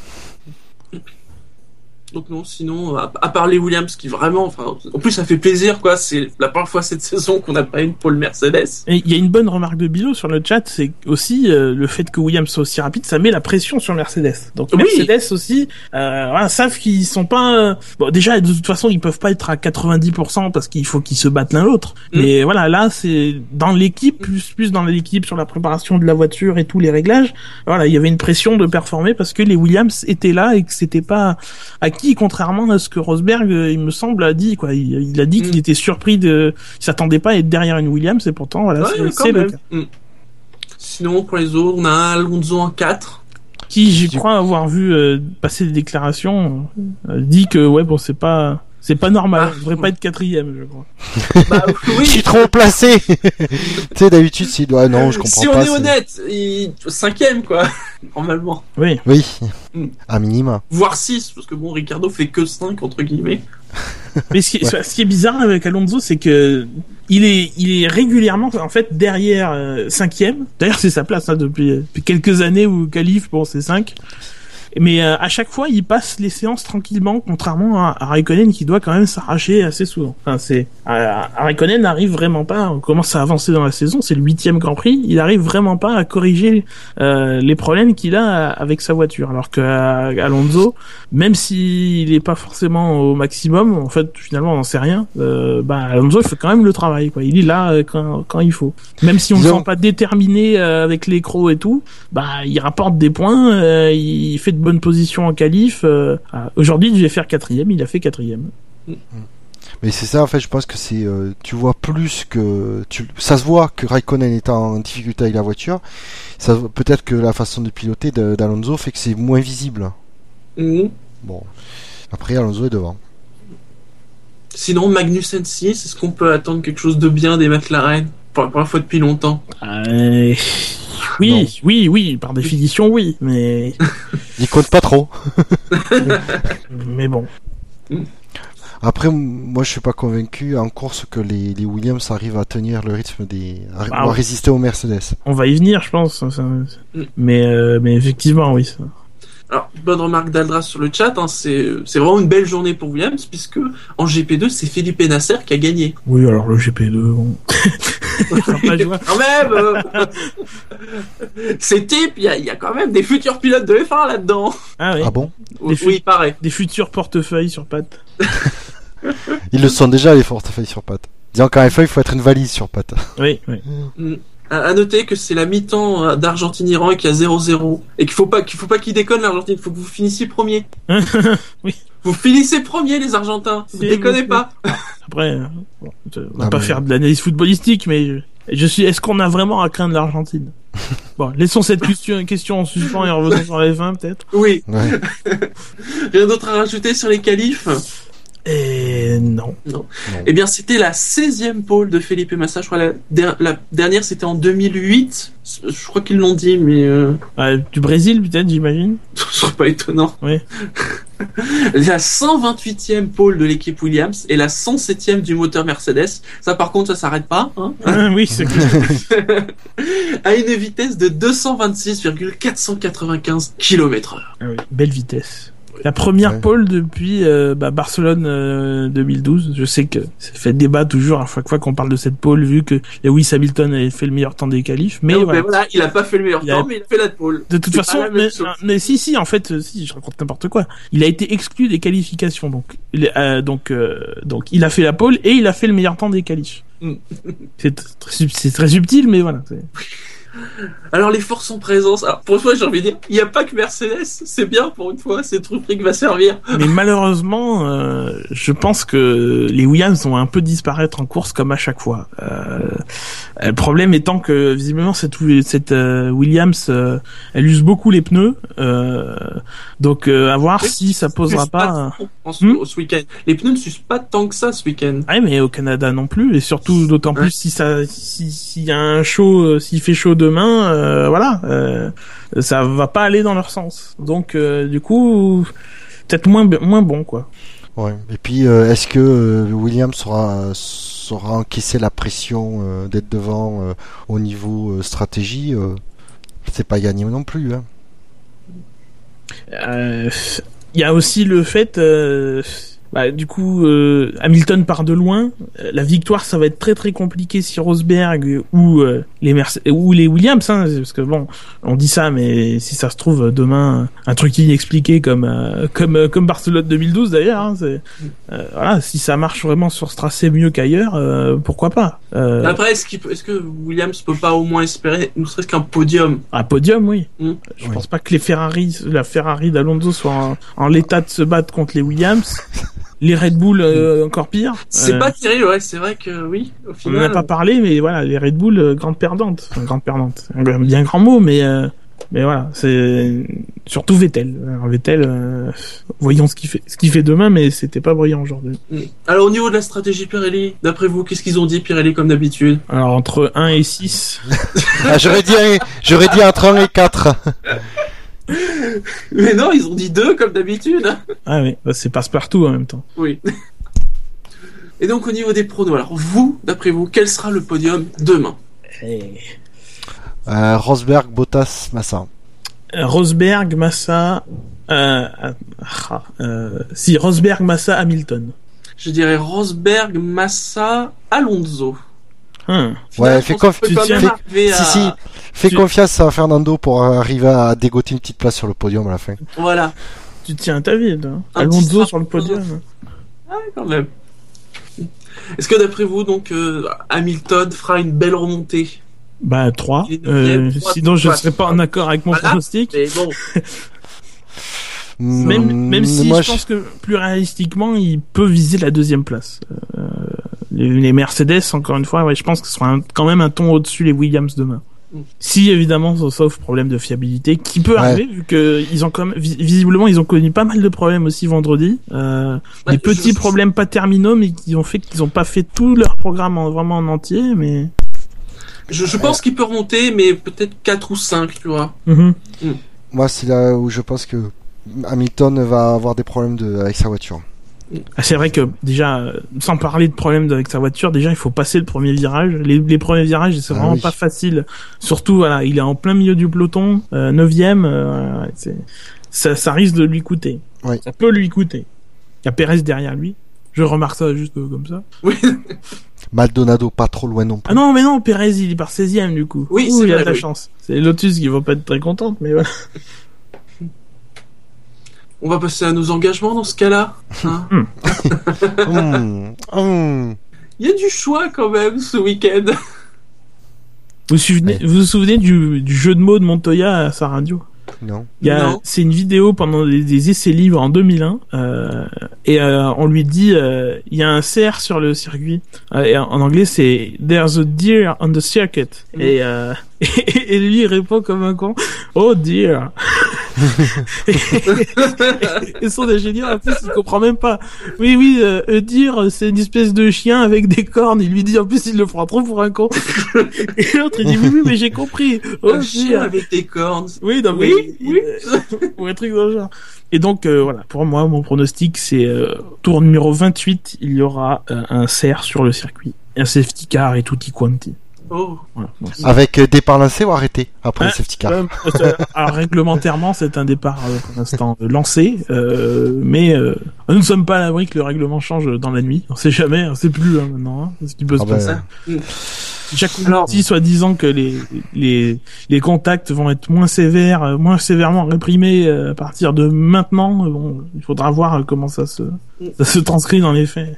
Speaker 1: Donc non sinon à, à part les Williams qui vraiment enfin en plus ça fait plaisir quoi c'est la première fois cette saison qu'on n'a pas une pole Mercedes
Speaker 2: Et il y a une bonne remarque de Bilo sur le chat, c'est aussi euh, le fait que Williams soit aussi rapide, ça met la pression sur Mercedes. Donc
Speaker 1: Oui.
Speaker 2: Mercedes aussi, euh, voilà, savent qu'ils sont pas. euh, Bon, déjà de toute façon ils peuvent pas être à 90% parce qu'il faut qu'ils se battent l'un l'autre.
Speaker 1: Mm.
Speaker 2: Mais voilà, là c'est dans l'équipe plus plus dans l'équipe sur la préparation de la voiture et tous les réglages. Voilà, il y avait une pression de performer parce que les Williams étaient là et que c'était pas contrairement à ce que Rosberg, euh, il me semble, a dit quoi. Il, il a dit
Speaker 1: Mm.
Speaker 2: qu'il était surpris de, il s'attendait pas à être derrière une Williams et pourtant voilà,
Speaker 1: Ouais,
Speaker 2: c'est- le
Speaker 1: même.
Speaker 2: cas.
Speaker 1: Mm. sinon pour les autres on a un Alonso en 4
Speaker 2: Qui,
Speaker 3: Du-
Speaker 2: crois avoir vu euh, passer des déclarations, euh, dit que ouais bon c'est pas C'est pas normal.
Speaker 1: Ah.
Speaker 2: On devrait pas être quatrième, je crois.
Speaker 1: Bah,
Speaker 3: Je
Speaker 1: oui.
Speaker 3: suis trop placé. tu sais, d'habitude, si doit, non, je comprends
Speaker 1: si
Speaker 3: pas.
Speaker 1: on est
Speaker 3: c'est-
Speaker 1: honnête, il... cinquième quoi, normalement.
Speaker 2: Oui.
Speaker 3: Oui. À minima.
Speaker 1: Voire 6, parce que bon, Ricardo fait que 5 entre guillemets.
Speaker 2: Mais ce qui, est, ce qui est bizarre avec Alonso, c'est que il est, il est régulièrement en fait derrière euh, cinquième. D'ailleurs, c'est sa place hein, depuis, depuis quelques années où Calif, bon, c'est 5 Mais euh, à chaque fois, il passe les séances tranquillement, contrairement à, à Raikkonen qui doit quand même s'arracher assez souvent. Enfin, c'est à, à Raikkonen n'arrive vraiment pas. On commence à avancer dans la saison, c'est le huitième Grand Prix. Il arrive vraiment pas à corriger euh, les problèmes qu'il a avec sa voiture. Alors que euh, Alonso, même s'il est pas forcément au maximum, en fait, finalement, on n'en sait rien. Euh, bah, Alonso, il fait quand même le travail. Quoi. Il est là euh, quand, quand il faut. Même si on ne sent pas déterminé euh, avec les crocs et tout, bah, il rapporte des points. euh, il fait de bonnes positions en qualif. euh, ah, Aujourd'hui, il devait faire quatrième. Il a fait quatrième.
Speaker 3: Mais c'est ça, en fait, je pense que c'est, euh, tu vois plus que, tu, ça se voit que Raikkonen est en difficulté avec la voiture. Ça, peut-être que la façon de piloter d'Alonso fait que c'est moins visible.
Speaker 1: Mhm.
Speaker 3: Bon. Après, Alonso est devant.
Speaker 1: Sinon, Magnussen 6, est-ce qu'on peut attendre quelque chose de bien des McLaren Pour la première fois depuis longtemps.
Speaker 2: Euh, Oui, oui, oui. Par définition, oui. Mais,
Speaker 3: Il compte pas trop.
Speaker 2: mais bon.
Speaker 3: Après, moi, je suis pas convaincu en course que les, les Williams arrivent à tenir le rythme des, à,
Speaker 2: Ah
Speaker 3: ou à
Speaker 2: ouais.
Speaker 3: résister aux Mercedes.
Speaker 2: On va y venir, je pense.
Speaker 1: Mm.
Speaker 2: Mais, euh, mais effectivement, oui.
Speaker 1: Alors, bonne remarque d'Aldras sur le chat, hein, c'est c'est vraiment une belle journée pour Williams, puisque en GP2, c'est Felipe Nasser qui a gagné.
Speaker 2: Oui, alors le GP2, bon.
Speaker 1: Quand même euh, C'est type, il y a, il y a quand même des futurs pilotes de F1 là-dedans.
Speaker 2: Ah oui.
Speaker 3: Ah bon
Speaker 1: Oui,
Speaker 2: fut-
Speaker 1: il paraît.
Speaker 2: Des futurs portefeuilles sur pattes.
Speaker 3: Ils le sont déjà, les portefeuilles sur pattes. Disons qu'en F1, il faut être une valise sur pattes.
Speaker 2: Oui, oui.
Speaker 1: À, à noter que c'est la mi-temps euh, d'Argentine-Iran et qu'il y a 0-0. Et qu'il faut pas qu'il faut pas qu'il déconne l'Argentine, il faut que vous finissiez premier.
Speaker 2: Oui.
Speaker 1: Vous finissez premier les Argentins, vous déconnez pas.
Speaker 2: Après, euh, bon, on va
Speaker 3: Ah,
Speaker 2: pas
Speaker 3: mais-
Speaker 2: faire de l'analyse footballistique, mais je, je suis. Est-ce qu'on a vraiment à craindre l'Argentine? Bon, laissons cette question, question en suspens et revenons sur la F1 peut-être.
Speaker 1: Oui,
Speaker 3: Ouais.
Speaker 1: rien d'autre à rajouter sur les qualifs?
Speaker 2: Et non.
Speaker 1: Eh bien, c'était la 16e pole de Felipe Massa. Je crois la, der- la dernière, c'était en 2008. Je crois qu'ils l'ont dit, mais euh,
Speaker 2: Euh, du Brésil peut-être, j'imagine.
Speaker 1: ce serait pas étonnant.
Speaker 2: Oui.
Speaker 1: la 128e pole de l'équipe Williams et la 107e du moteur Mercedes. Ça, par contre, ça s'arrête pas. Hein
Speaker 2: Ah, oui, c'est
Speaker 1: à une vitesse de 226,495 km/h.
Speaker 2: ah oui, belle vitesse. La première
Speaker 3: Ouais.
Speaker 2: pole depuis euh, bah, Barcelone euh, 2012. Je sais que ça fait débat toujours à chaque fois qu'on parle de cette pole, vu que Lewis Hamilton avait fait le meilleur temps des qualifs. Mais
Speaker 1: Mais
Speaker 2: voilà.
Speaker 1: voilà, il a pas fait le meilleur
Speaker 2: Il a-
Speaker 1: temps, mais il a fait la pole.
Speaker 2: De toute
Speaker 1: C'est
Speaker 2: façon, mais, si, si, en fait, si, je raconte n'importe quoi. Il a été exclu des qualifications, donc, euh, donc, euh, donc, il a fait la pole et il a fait le meilleur temps des qualifs.
Speaker 1: Mm.
Speaker 2: C'est très, c'est très subtil, mais voilà.
Speaker 1: Alors les forces en présence. Alors pour une fois, j'ai envie de dire, il n'y a pas que Mercedes. C'est bien pour une fois. Cette rubrique va servir.
Speaker 2: Mais malheureusement, euh, je pense que les Williams vont un peu disparaître en course comme à chaque fois. Euh, le problème étant que visiblement cette, cette euh, Williams, euh, elle use beaucoup les pneus. Euh, donc euh, à voir
Speaker 1: Oui,
Speaker 2: si ça posera pas.
Speaker 1: en ce,
Speaker 2: Hmm
Speaker 1: ce week-end. Les pneus ne s'usent pas tant que ça ce week-end.
Speaker 2: Ouais, mais au Canada non plus, et surtout d'autant
Speaker 1: Ouais.
Speaker 2: plus si ça, si s'il y a un chaud, euh, s'il fait chaud demain, euh, voilà, euh, ça va pas aller dans leur sens. Donc euh, du coup, peut-être moins moins bon quoi.
Speaker 3: Ouais. Et puis, est-ce que Williams saura, saura encaisser la pression d'être devant au niveau stratégie C'est pas gagné non plus. Hein.
Speaker 2: Il y a aussi le fait, euh, bah, du coup, euh, Hamilton part de loin. Euh, La victoire, ça va être très très compliqué si Rosberg ou euh, les Merce- ou les Williams, hein, parce que bon, on dit ça, mais si ça se trouve demain, un truc inexpliqué comme euh, comme euh, comme Barcelone 2012 d'ailleurs. Hein, c'est- euh, voilà, si ça marche vraiment sur ce tracé mieux qu'ailleurs, euh, pourquoi pas euh,
Speaker 1: Après, est-ce, qu'il peut- est-ce que Williams peut pas au moins espérer, ne serait-ce qu'un podium?
Speaker 2: Un podium, oui.
Speaker 1: Mm.
Speaker 2: Je
Speaker 3: Oui.
Speaker 2: pense pas que les Ferrari, la Ferrari d'Alonso soit en, en l'état de se battre contre les Williams. Les Red Bull euh, encore pire.
Speaker 1: C'est
Speaker 2: Euh,
Speaker 1: pas terrible, ouais. C'est vrai que oui. Au
Speaker 2: On
Speaker 1: final,
Speaker 2: a pas parlé, mais voilà, les Red Bull euh, grande perdante, enfin, grande perdante. Un bien grand mot, mais euh, Mais voilà, c'est surtout Vettel. Alors, Vettel, euh, voyons ce qu'il fait, ce qu'il fait demain, mais c'était pas brillant aujourd'hui.
Speaker 1: Mm. Alors au niveau de la stratégie Pirelli, d'après vous, qu'est-ce qu'ils ont dit Pirelli comme d'habitude?
Speaker 2: Alors entre 1 et 6,
Speaker 3: Ah, j'aurais dit, j'aurais dit entre 1 et 4.
Speaker 1: Mais non, ils ont dit deux comme d'habitude.
Speaker 2: ah oui, bah, c'est passe-partout en même temps.
Speaker 1: Oui. Et donc au niveau des pronos, alors vous, d'après vous, quel sera le podium demain?
Speaker 3: Euh, Rosberg, Bottas, Massa.
Speaker 2: Euh, Rosberg, Massa, euh, ah, euh, si Rosberg, Massa, Hamilton.
Speaker 1: Je dirais Rosberg, Massa, Alonso.
Speaker 2: Hum.
Speaker 3: Ouais, fais
Speaker 1: on
Speaker 3: conf-
Speaker 1: peut
Speaker 3: tu-
Speaker 1: quand
Speaker 3: tu
Speaker 1: même
Speaker 3: fais-
Speaker 1: arriver à-
Speaker 3: Si, si. Fais
Speaker 2: Tu-
Speaker 3: confiance à Fernando pour arriver à dégoter une petite place sur le podium à la fin.
Speaker 1: Voilà,
Speaker 2: Tu tiens à ta vie, hein.
Speaker 1: Petit
Speaker 2: Alonso sur le podium.
Speaker 1: quand même. Est-ce que d'après vous, donc, euh, Hamilton fera une belle remontée?
Speaker 2: Bah 3.
Speaker 1: Il est neuvième, trois,
Speaker 2: sinon je
Speaker 1: trois,
Speaker 2: serais pas en accord avec mon
Speaker 1: Voilà.
Speaker 2: pronostic.
Speaker 1: Mais bon,
Speaker 2: Même,
Speaker 3: Mm,
Speaker 2: même si
Speaker 3: moi,
Speaker 2: je pense que plus réalistiquement, il peut viser la deuxième place. Euh, les, Mercedes, encore une fois, ouais, je pense que ce sera un- quand même un ton au-dessus les Williams demain.
Speaker 1: Mm.
Speaker 2: Si évidemment, sauf problème de fiabilité, qui peut
Speaker 3: Ouais.
Speaker 2: arriver vu que ils ont quand même, vi- visiblement, ils ont connu pas mal de problèmes aussi vendredi. Euh,
Speaker 1: Ouais,
Speaker 2: des petits
Speaker 1: je-
Speaker 2: problèmes pas terminaux, mais qui ont fait qu'ils ont pas fait tout leur programme en, vraiment en entier. Mais
Speaker 1: je, je pense qu'il peut remonter, mais peut-être 4 ou 5, tu vois.
Speaker 2: Mhm.
Speaker 3: Moi, c'est là où je pense que Hamilton va avoir des problèmes de, avec sa voiture.
Speaker 2: Ah, c'est vrai que déjà, euh, sans parler de problèmes avec sa voiture, déjà il faut passer le premier virage. Les, les premiers virages, c'est
Speaker 3: Ah
Speaker 2: vraiment
Speaker 3: oui.
Speaker 2: pas facile. Surtout, voilà, il est en plein milieu du peloton, euh, neuvième. euh, ouais, c'est- ça, ça risque de lui coûter.
Speaker 3: Oui.
Speaker 2: Ça peut lui coûter. Il y a Perez derrière lui. Je remarque ça juste comme ça.
Speaker 1: Oui,
Speaker 3: Maldonado, pas trop loin non plus.
Speaker 2: Ah non, mais non, Perez il est par 16ème du coup.
Speaker 1: Oui,
Speaker 2: Ouh, il a de la
Speaker 1: oui.
Speaker 2: chance. C'est Lotus qui va pas être très contente, mais voilà.
Speaker 1: on va passer à nos engagements dans ce cas-là. hein.
Speaker 3: Hum, hum.
Speaker 1: Il y a du choix quand même ce week-end.
Speaker 2: Vous vous souvenez, vous vous souvenez du, du jeu de mots de Montoya à sa radio?
Speaker 3: Non.
Speaker 2: C'est une vidéo pendant des, des essais libres en 2001, euh, et euh, on lui dit, euh, il y a un cerf sur le circuit. Euh, et en, en anglais, c'est There's a deer on the circuit.
Speaker 1: Mhm.
Speaker 2: Et, euh, et, lui il répond comme un con, Oh dear. Et son ingénieur en plus il comprend même pas. Oui oui, euh, deer c'est une espèce de chien avec des cornes. Il lui dit en plus il le prend trop pour un con. et l'autre il dit oui oui mais j'ai compris. Oh
Speaker 1: Un chien avec des cornes.
Speaker 2: Oui, non, mais
Speaker 1: Oui, oui.
Speaker 2: ou un truc dans le genre. Et donc euh, voilà, pour moi mon pronostic c'est euh, tour numéro 28, il y aura euh, un cerf sur le circuit, un safety car et tutti quanti.
Speaker 1: Oh.
Speaker 2: Voilà.
Speaker 3: Avec euh, départ lancé ou arrêté après
Speaker 2: Hein
Speaker 3: le safety car
Speaker 2: Euh, euh, alors réglementairement c'est un départ euh, pour l'instant lancé, euh, mais euh, nous ne sommes pas à l'abri que le règlement change dans la nuit. On sait jamais, on sait plus hein, maintenant hein, ce qui peut
Speaker 3: Ah
Speaker 2: se
Speaker 3: ben,
Speaker 2: passer. Jacques
Speaker 1: Alors-
Speaker 2: dit soi-disant que les, les, les contacts vont être moins sévères, euh, moins sévèrement réprimés euh, à partir de maintenant. Bon, il faudra voir euh, comment ça se, ça se transcrit dans les faits.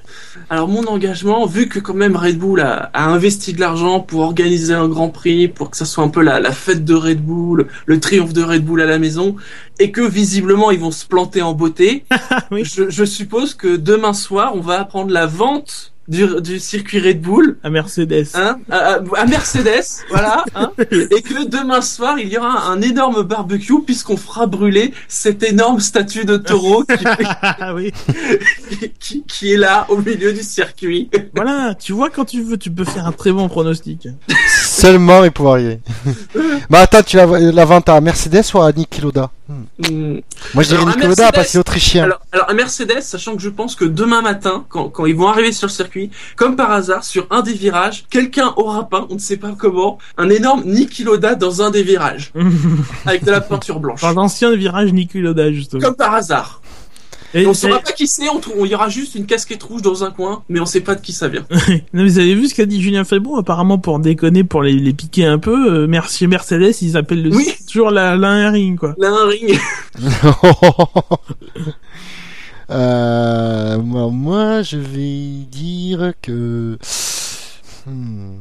Speaker 1: Alors mon engagement, vu que quand même Red Bull a, a investi de l'argent pour organiser un Grand Prix, pour que ça soit un peu la, la fête de Red Bull, le triomphe de Red Bull à la maison, et que visiblement ils vont se planter en beauté,
Speaker 2: oui.
Speaker 1: je, je suppose que demain soir on va apprendre la vente du, du circuit Red Bull
Speaker 2: À Mercedes.
Speaker 1: hein, à, à- à Mercedes, voilà, hein, et que demain soir il y aura un énorme barbecue puisqu'on fera brûler cette énorme statue de taureau qui,
Speaker 2: Ah oui.
Speaker 1: qui, qui est là au milieu du circuit.
Speaker 2: Voilà, tu vois quand tu veux, tu peux faire un très bon pronostic.
Speaker 3: Seulement il peut arriver. Mais attends, tu la, la vente à Mercedes ou à Niki Lauda Moi je dirais
Speaker 1: Mercedes-
Speaker 3: parce qu'il est autrichien.
Speaker 1: Alors, Mercedes, sachant que je pense que demain matin, quand, quand ils vont arriver sur le circuit, comme par hasard, sur un des virages, quelqu'un aura peint, on ne sait pas comment, un énorme Niki Lauda dans un des virages, avec de la peinture blanche.
Speaker 2: Dans l'ancien virage Niki Lauda, justement.
Speaker 1: Comme par hasard.
Speaker 2: Et,
Speaker 1: on saura pas qui c'est, on y aura juste une casquette rouge dans un coin, mais on sait pas de qui ça vient.
Speaker 2: non, mais vous avez vu ce qu'a dit Julien Febron Apparemment, pour déconner, pour les, les piquer un peu, euh, merci Mercedes, ils appellent le
Speaker 1: Oui.
Speaker 2: toujours la, la ring, quoi.
Speaker 1: Un ring.
Speaker 3: Euh, moi, moi, je vais dire que hmm,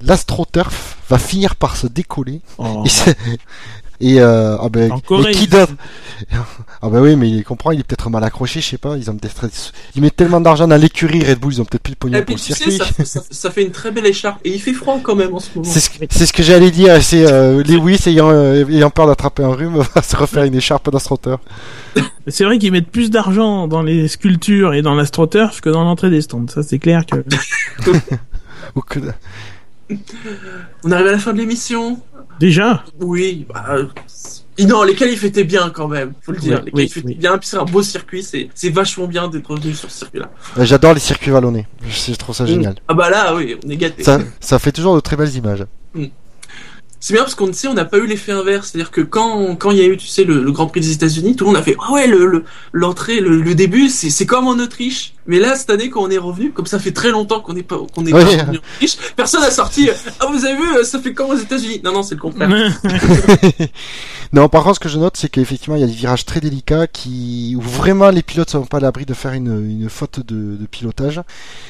Speaker 3: l'astroturf va finir par se décoller
Speaker 2: Oh.
Speaker 3: et, Et euh, ah ben,
Speaker 2: En Corée,
Speaker 3: et qui d'autre Ah ben oui, mais il comprend, il est peut-être mal accroché, je sais pas. Ils ont peut-être, ils mettent tellement d'argent dans l'écurie Red Bull, ils ont peut-être plus de pognon
Speaker 1: Et
Speaker 3: pour le
Speaker 1: sais,
Speaker 3: circuit.
Speaker 1: ça, ça, ça fait une très belle écharpe. Et il fait froid quand même en ce moment.
Speaker 3: C'est ce, que- c'est ce que j'allais dire. C'est euh, Lewis ayant euh, ayant peur d'attraper un rhume va se refaire une écharpe d'astroteur.
Speaker 2: C'est vrai qu'ils mettent plus d'argent dans les sculptures et dans l'astroturf que dans l'entrée des stands. Ça, c'est clair que-
Speaker 1: On arrive à la fin de l'émission.
Speaker 2: Déjà.
Speaker 1: Oui, bah, euh, et non, les qualifs étaient bien quand même, faut le dire.
Speaker 2: Oui,
Speaker 1: les
Speaker 2: oui,
Speaker 1: qualifs étaient
Speaker 2: oui.
Speaker 1: bien, puis c'est un beau circuit, c'est c'est vachement bien d'être revenu sur ce circuit-là.
Speaker 3: J'adore les circuits vallonnés. Je, trouve ça génial.
Speaker 1: Ah bah là, oui, on est gâtés.
Speaker 3: Ça, ça fait toujours de très belles images.
Speaker 1: C'est bien parce qu'on sait, on n'a pas eu l'effet inverse. C'est-à-dire que quand quand il y a eu, tu sais, le, le Grand Prix des États-Unis, tout le monde a fait ah ouais, le le- l'entrée, le, le début, c'est c'est comme en Autriche. Mais là, cette année, quand on est revenu, comme ça fait très longtemps qu'on n'est pas qu'on n'est
Speaker 3: Oui.
Speaker 1: pas revenu en Autriche, personne a sorti. Ah vous avez vu, ça fait comme aux États-Unis? Non non, c'est le contraire.
Speaker 3: non, par contre, ce que je note, c'est qu'effectivement, il y a des virages très délicats qui, où vraiment les pilotes sont pas à l'abri de faire une, une faute de, de pilotage,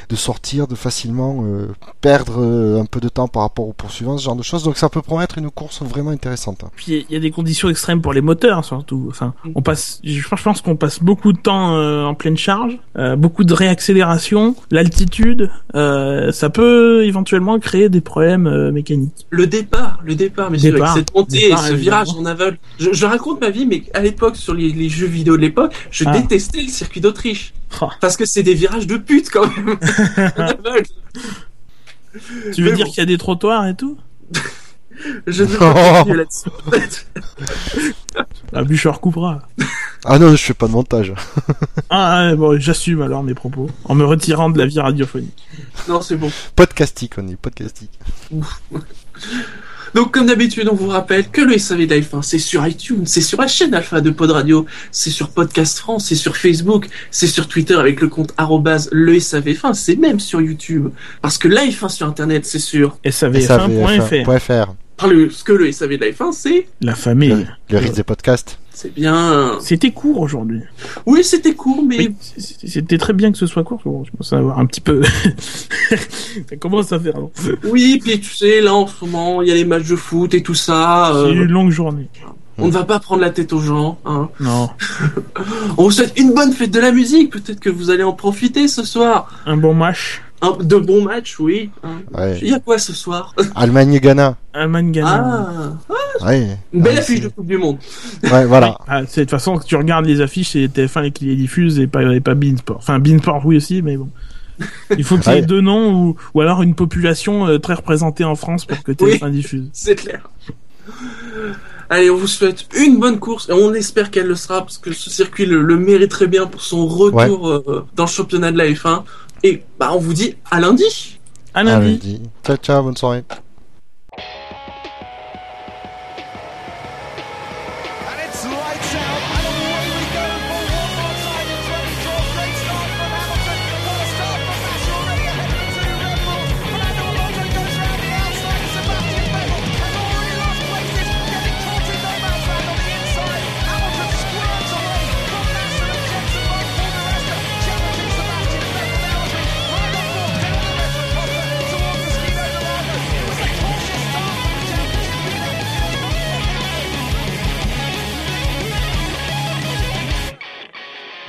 Speaker 3: de sortir, de facilement euh, perdre euh, un peu de temps par rapport aux poursuivants, ce genre de choses. Donc, ça peut promettre une course vraiment intéressante.
Speaker 2: Puis il y a des conditions extrêmes pour les moteurs surtout. Enfin, on passe, je pense qu'on passe beaucoup de temps euh, en pleine charge, euh, beaucoup de réaccélération, l'altitude, euh, ça peut éventuellement créer des problèmes euh, mécaniques.
Speaker 1: Le départ, le départ, mais avec cette montée,
Speaker 2: Départ,
Speaker 1: ce virage en aveugle. Je, je raconte ma vie, mais à l'époque, sur les, les jeux vidéo de l'époque, je
Speaker 2: Ah.
Speaker 1: détestais le circuit d'Autriche.
Speaker 2: Oh.
Speaker 1: Parce que c'est des virages de pute, quand même.
Speaker 2: Tu veux
Speaker 1: Mais
Speaker 2: dire
Speaker 1: bon.
Speaker 2: qu'il y a des trottoirs et tout?
Speaker 1: Je ne veux pas là-dessus.
Speaker 2: La bûche recoupera.
Speaker 3: Ah non, je fais pas de montage.
Speaker 2: Ah ouais, bon, j'assume alors mes propos en me retirant de la vie radiophonique.
Speaker 1: non, c'est bon.
Speaker 3: Podcastique, on dit, podcastique.
Speaker 1: Donc, comme d'habitude, on vous rappelle que le SAV Life 1, c'est sur iTunes, c'est sur la chaîne Alpha de Pod Radio, c'est sur Podcast France, c'est sur Facebook, c'est sur Twitter avec le compte arrobase le SAV1, c'est même sur YouTube. Parce que Life 1 sur Internet, c'est sur
Speaker 2: SAVF1.fr.
Speaker 3: SAVF1.fr.
Speaker 1: par le, ce que le SAV de Life 1, c'est,
Speaker 2: La famille.
Speaker 3: Le risque des podcasts.
Speaker 1: c'est bien.
Speaker 2: C'était court aujourd'hui.
Speaker 1: Oui, c'était court, mais
Speaker 2: Oui, c'était très bien que ce soit court. Je commence à avoir un petit peu. ça commence à faire long.
Speaker 1: oui, puis tu sais, là, en ce moment, il y a les matchs de foot et tout ça. euh,
Speaker 2: C'est une longue journée.
Speaker 1: on ne va pas prendre la tête aux gens, hein.
Speaker 2: Non.
Speaker 1: On vous souhaite une bonne fête de la musique. Peut-être que vous allez en profiter ce soir.
Speaker 2: Un bon match.
Speaker 1: Un, de bons matchs, oui.
Speaker 3: Ouais.
Speaker 1: Il y a quoi ce soir?
Speaker 3: Allemagne-Ghana.
Speaker 2: Allemagne gagne.
Speaker 1: Ah,
Speaker 3: Ouais.
Speaker 1: une belle
Speaker 3: Ouais,
Speaker 1: affiche de Coupe du Monde.
Speaker 3: Ouais, voilà.
Speaker 2: Ah, c'est de toute façon que tu regardes les affiches, c'est TF1 qui les diffuse et pas, et pas Beansport. Enfin, Beansport oui aussi, mais bon. Il faut qu'il y ait deux noms ou, ou alors une population euh, très représentée en France pour que TF1 diffuse.
Speaker 1: C'est clair. Allez, on vous souhaite une bonne course et on espère qu'elle le sera parce que ce circuit le, le mérite très bien pour son retour euh, dans le championnat de la F1. Et bah, on vous dit à lundi.
Speaker 2: À
Speaker 3: À
Speaker 2: lundi.
Speaker 3: lundi. Ciao, ciao, bonne soirée.